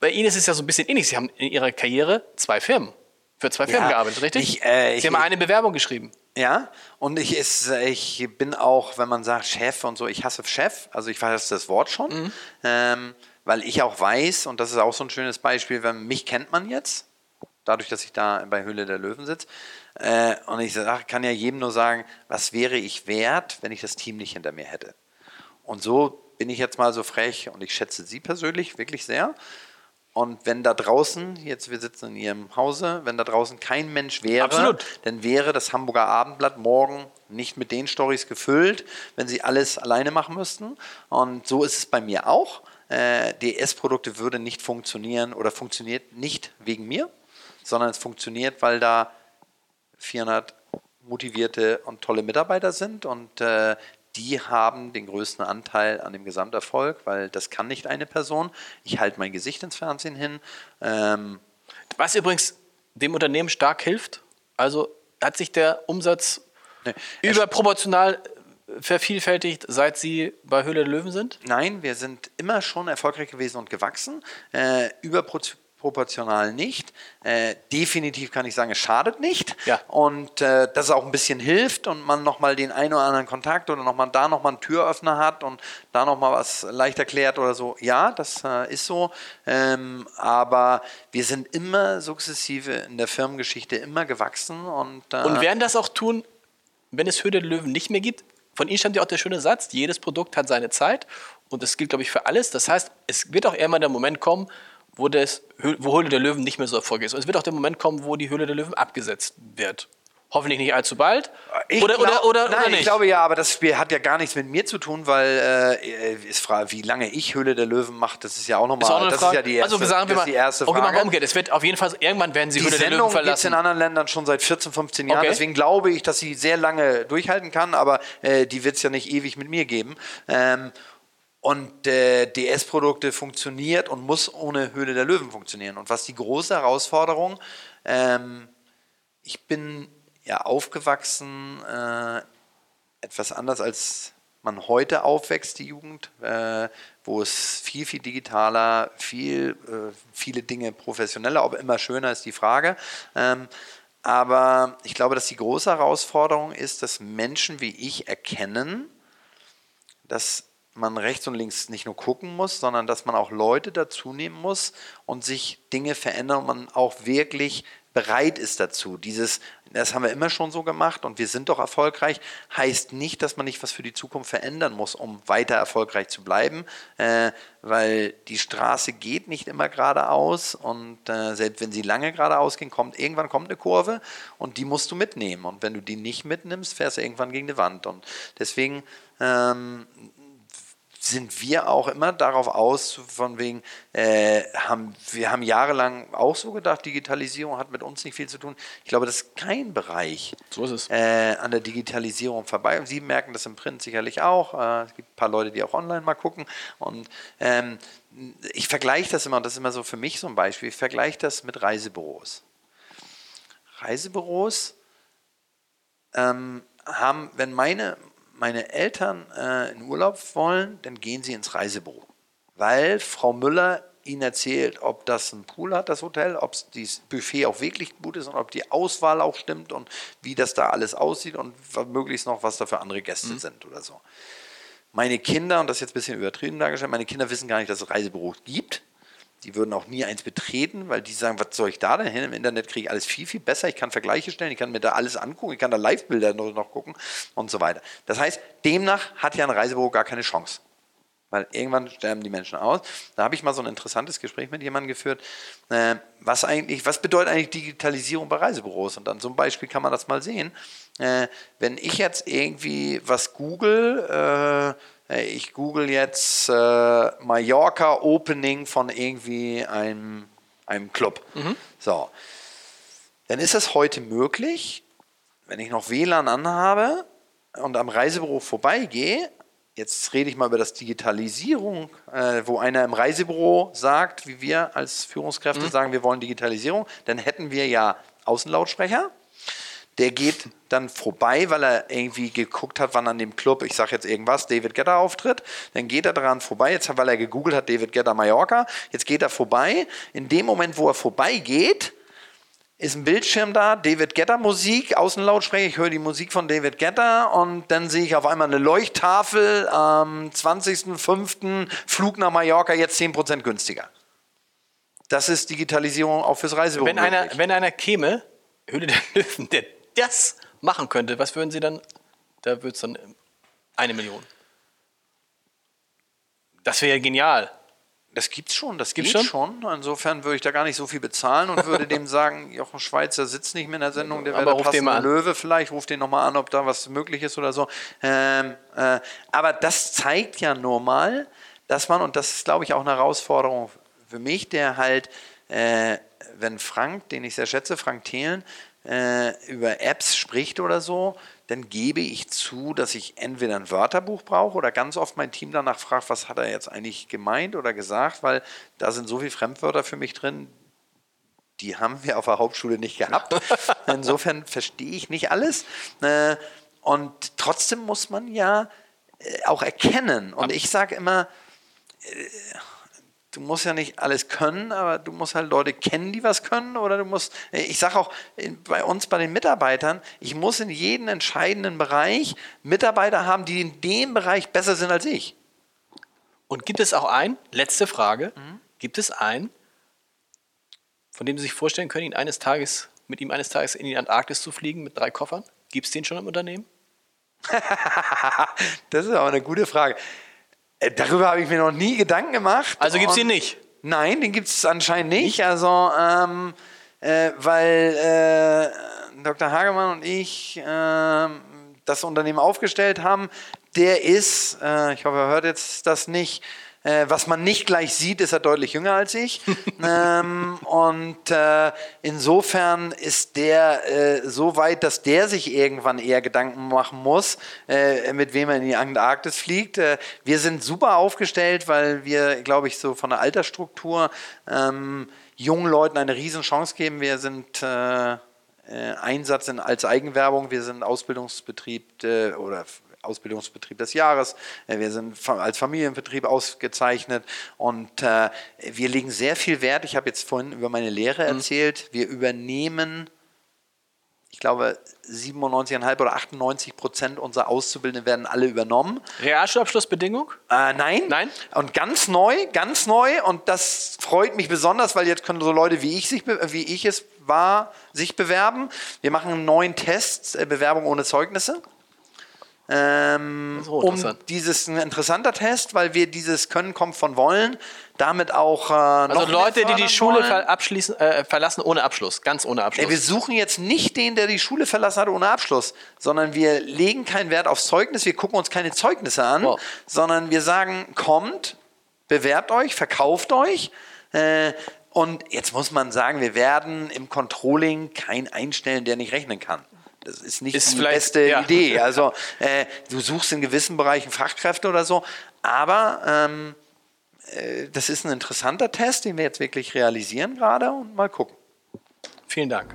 Bei Ihnen ist es ja so ein bisschen ähnlich. Sie haben in Ihrer Karriere zwei Firmen, für zwei Firmen gearbeitet, richtig? ich, äh, Sie ich- haben eine Bewerbung geschrieben. Ja, und ich, ist, ich bin auch, wenn man sagt Chef und so, ich hasse Chef, also ich hasse das Wort schon, ähm, weil ich auch weiß, und das ist auch so ein schönes Beispiel, wenn mich kennt man jetzt, dadurch, dass ich da bei Höhle der Löwen sitze, äh, und ich sag, kann ja jedem nur sagen, was wäre ich wert, wenn ich das Team nicht hinter mir hätte. Und so bin ich jetzt mal so frech und ich schätze Sie persönlich wirklich sehr. Und wenn da draußen, jetzt wir sitzen in Ihrem Hause, wenn da draußen kein Mensch wäre, Absolut. dann wäre das Hamburger Abendblatt morgen nicht mit den Stories gefüllt, wenn sie alles alleine machen müssten. Und so ist es bei mir auch. Äh, DS-Produkte würde nicht funktionieren oder funktioniert nicht wegen mir, sondern es funktioniert, weil da 400 motivierte und tolle Mitarbeiter sind und äh, die haben den größten Anteil an dem Gesamterfolg, weil das kann nicht eine Person. Ich halte mein Gesicht ins Fernsehen hin. Ähm, Was übrigens dem Unternehmen stark hilft. Also hat sich der Umsatz ne, überproportional vervielfältigt, seit Sie bei Höhle der Löwen sind? Nein, wir sind immer schon erfolgreich gewesen und gewachsen. Äh, überproportional nicht. Äh, definitiv kann ich sagen, es schadet nicht. Ja. Und äh, dass es auch ein bisschen hilft und man nochmal den einen oder anderen Kontakt oder nochmal da nochmal einen Türöffner hat und da nochmal was leicht erklärt oder so. Ja, das äh, ist so. Ähm, aber wir sind immer sukzessive in der Firmengeschichte immer gewachsen und, äh, Und werden das auch tun, wenn es Höhle der Löwen nicht mehr gibt? Von Ihnen stammt ja auch der schöne Satz, jedes Produkt hat seine Zeit und das gilt, glaube ich, für alles. Das heißt, es wird auch irgendwann der Moment kommen, wo, das, wo Höhle der Löwen nicht mehr so erfolgreich ist. Und es wird auch der Moment kommen, wo die Höhle der Löwen abgesetzt wird. Hoffentlich nicht allzu bald. Ich oder, oder, glaub- oder, nein, oder nicht? ich glaube ja, aber das Spiel hat ja gar nichts mit mir zu tun, weil äh, ist Frage, wie lange ich Höhle der Löwen mache, das ist ja auch nochmal, das Frage. ist ja die erste, also sagen wir mal, die erste okay, Frage. wir umgekehrt. Es wird auf jeden Fall, irgendwann werden Sie die Höhle der Löwen Sendung gibt es verlassen. in anderen Ländern schon seit 14, 15 Jahren, Okay. deswegen glaube ich, dass sie sehr lange durchhalten kann, aber äh, die wird es ja nicht ewig mit mir geben. Ähm, und äh, DS-Produkte funktioniert und muss ohne Höhle der Löwen funktionieren. Und was die große Herausforderung, ähm, ich bin ja aufgewachsen äh, etwas anders als man heute aufwächst, die Jugend, äh, wo es viel, viel digitaler, viel, äh, viele Dinge professioneller, ob immer schöner ist die Frage. Ähm, aber ich glaube, dass die große Herausforderung ist, dass Menschen wie ich erkennen, dass man rechts und links nicht nur gucken muss, sondern dass man auch Leute dazu nehmen muss und sich Dinge verändern und man auch wirklich bereit ist dazu. Dieses, das haben wir immer schon so gemacht und wir sind doch erfolgreich, heißt nicht, dass man nicht was für die Zukunft verändern muss, um weiter erfolgreich zu bleiben, äh, weil die Straße geht nicht immer geradeaus und äh, selbst wenn sie lange geradeaus ging, kommt irgendwann kommt eine Kurve und die musst du mitnehmen und wenn du die nicht mitnimmst, fährst du irgendwann gegen eine Wand und deswegen ähm, sind wir auch immer darauf aus, von wegen, äh, haben, wir haben jahrelang auch so gedacht, Digitalisierung hat mit uns nicht viel zu tun. Ich glaube, das ist kein Bereich So ist es. äh, an der Digitalisierung vorbei. Und Sie merken das im Print sicherlich auch. Äh, es gibt ein paar Leute, die auch online mal gucken. Und ähm, ich vergleiche das immer, und das ist immer so für mich so ein Beispiel, ich vergleiche das mit Reisebüros. Reisebüros ähm, haben, wenn meine, meine Eltern äh, in Urlaub wollen, dann gehen sie ins Reisebüro. Weil Frau Müller ihnen erzählt, ob das ein Pool hat, das Hotel, ob das Buffet auch wirklich gut ist und ob die Auswahl auch stimmt und wie das da alles aussieht und möglichst noch, was da für andere Gäste mhm. sind oder so. Meine Kinder, und das ist jetzt ein bisschen übertrieben dargestellt, meine Kinder wissen gar nicht, dass es Reisebüros gibt. Die würden auch nie eins betreten, weil die sagen, was soll ich da denn hin? Im Internet kriege ich alles viel, viel besser. Ich kann Vergleiche stellen, ich kann mir da alles angucken, ich kann da Live-Bilder noch, noch gucken und so weiter. Das heißt, demnach hat ja ein Reisebüro gar keine Chance weil irgendwann sterben die Menschen aus. Da habe ich mal so ein interessantes Gespräch mit jemandem geführt. Äh, was eigentlich, was bedeutet eigentlich Digitalisierung bei Reisebüros? Und an so einem Beispiel kann man das mal sehen. Äh, wenn ich jetzt irgendwie was google, äh, ich google jetzt äh, Mallorca Opening von irgendwie einem, einem Club. Mhm. So. Dann ist es heute möglich, wenn ich noch WLAN anhabe und am Reisebüro vorbeigehe, Jetzt rede ich mal über das Digitalisierung, äh, wo einer im Reisebüro sagt, wie wir als Führungskräfte mhm. sagen, wir wollen Digitalisierung, dann hätten wir ja Außenlautsprecher. Der geht dann vorbei, weil er irgendwie geguckt hat, wann an dem Club, ich sage jetzt irgendwas, David Getter auftritt. Dann geht er daran vorbei, jetzt weil er gegoogelt hat, David Getter Mallorca. Jetzt geht er vorbei. In dem Moment, wo er vorbeigeht, ist ein Bildschirm da, David Getter Musik, Außenlautsprecher, ich höre die Musik von David Getter und dann sehe ich auf einmal eine Leuchttafel am 20.05. Flug nach Mallorca jetzt 10% günstiger. Das ist Digitalisierung auch fürs Reisebüro. Wenn einer, wenn einer käme, Höhle der Löwen, der das machen könnte, was würden Sie dann, da würde es dann eine Million. Das wäre ja genial. Das gibt's schon, das gibt's schon? schon. Insofern würde ich da gar nicht so viel bezahlen und würde <laughs> dem sagen, Jochen Schweizer sitzt nicht mehr in der Sendung, der wäre der passende Löwe vielleicht, ruft den nochmal an, ob da was möglich ist oder so. Ähm, äh, aber das zeigt ja nur mal, dass man, und das ist glaube ich auch eine Herausforderung für mich, der halt, äh, wenn Frank, den ich sehr schätze, Frank Thelen, äh, über Apps spricht oder so, dann gebe ich zu, dass ich entweder ein Wörterbuch brauche oder ganz oft mein Team danach fragt, was hat er jetzt eigentlich gemeint oder gesagt, weil da sind so viele Fremdwörter für mich drin, die haben wir auf der Hauptschule nicht gehabt. <laughs> Insofern verstehe ich nicht alles. Äh, und trotzdem muss man ja äh, auch erkennen. Und ich sage immer, äh, du musst ja nicht alles können, aber du musst halt Leute kennen, die was können. Oder du musst, ich sage auch bei uns, bei den Mitarbeitern, ich muss in jedem entscheidenden Bereich Mitarbeiter haben, die in dem Bereich besser sind als ich. Und gibt es auch einen, letzte Frage, mhm. gibt es einen, von dem Sie sich vorstellen können, ihn eines Tages, mit ihm eines Tages in die Antarktis zu fliegen mit drei Koffern? Gibt es den schon im Unternehmen? <laughs> das ist aber eine gute Frage. Äh, darüber habe ich mir noch nie Gedanken gemacht. Also gibt es ihn nicht? Nein, den gibt es anscheinend nicht. Also, ähm, äh, weil äh, Dr. Hagemann und ich äh, das Unternehmen aufgestellt haben, der ist, äh, ich hoffe, er hört jetzt das nicht, äh, was man nicht gleich sieht, ist er deutlich jünger als ich. <laughs> ähm, und äh, insofern ist der äh, so weit, dass der sich irgendwann eher Gedanken machen muss, äh, mit wem er in die Antarktis fliegt. Äh, wir sind super aufgestellt, weil wir, glaube ich, so von der Altersstruktur ähm, jungen Leuten eine Riesenchance geben. Wir sind äh, Einsatz in, als Eigenwerbung. Wir sind Ausbildungsbetrieb äh, oder Ausbildungsbetrieb des Jahres. Äh, wir sind als Familienbetrieb ausgezeichnet und äh, wir legen sehr viel Wert. Ich habe jetzt vorhin über meine Lehre mhm. erzählt. Wir übernehmen, ich glaube, 97,5 oder 98 Prozent unserer Auszubildenden werden alle übernommen. Realschulabschlussbedingung? Äh, nein. Nein. Und ganz neu, ganz neu. Und das freut mich besonders, weil jetzt können so Leute wie ich, sich, wie ich es war, sich bewerben. Wir machen einen neuen Test, äh, Bewerbung ohne Zeugnisse. Ähm, um dieses ein interessanter Test, weil wir dieses Können kommt von Wollen, damit auch äh, also Leute, die die Schule ver abschließen, äh, verlassen ohne Abschluss, ganz ohne Abschluss. Ey, wir suchen jetzt nicht den, der die Schule verlassen hat ohne Abschluss, sondern wir legen keinen Wert aufs Zeugnis, wir gucken uns keine Zeugnisse an, wow. sondern wir sagen, kommt, bewerbt euch, verkauft euch. Äh, und jetzt muss man sagen, wir werden im Controlling keinen einstellen, der nicht rechnen kann. Das ist nicht ist die beste ja. Idee. Also äh, du suchst in gewissen Bereichen Fachkräfte oder so, aber ähm, äh, das ist ein interessanter Test, den wir jetzt wirklich realisieren gerade und mal gucken. Vielen Dank.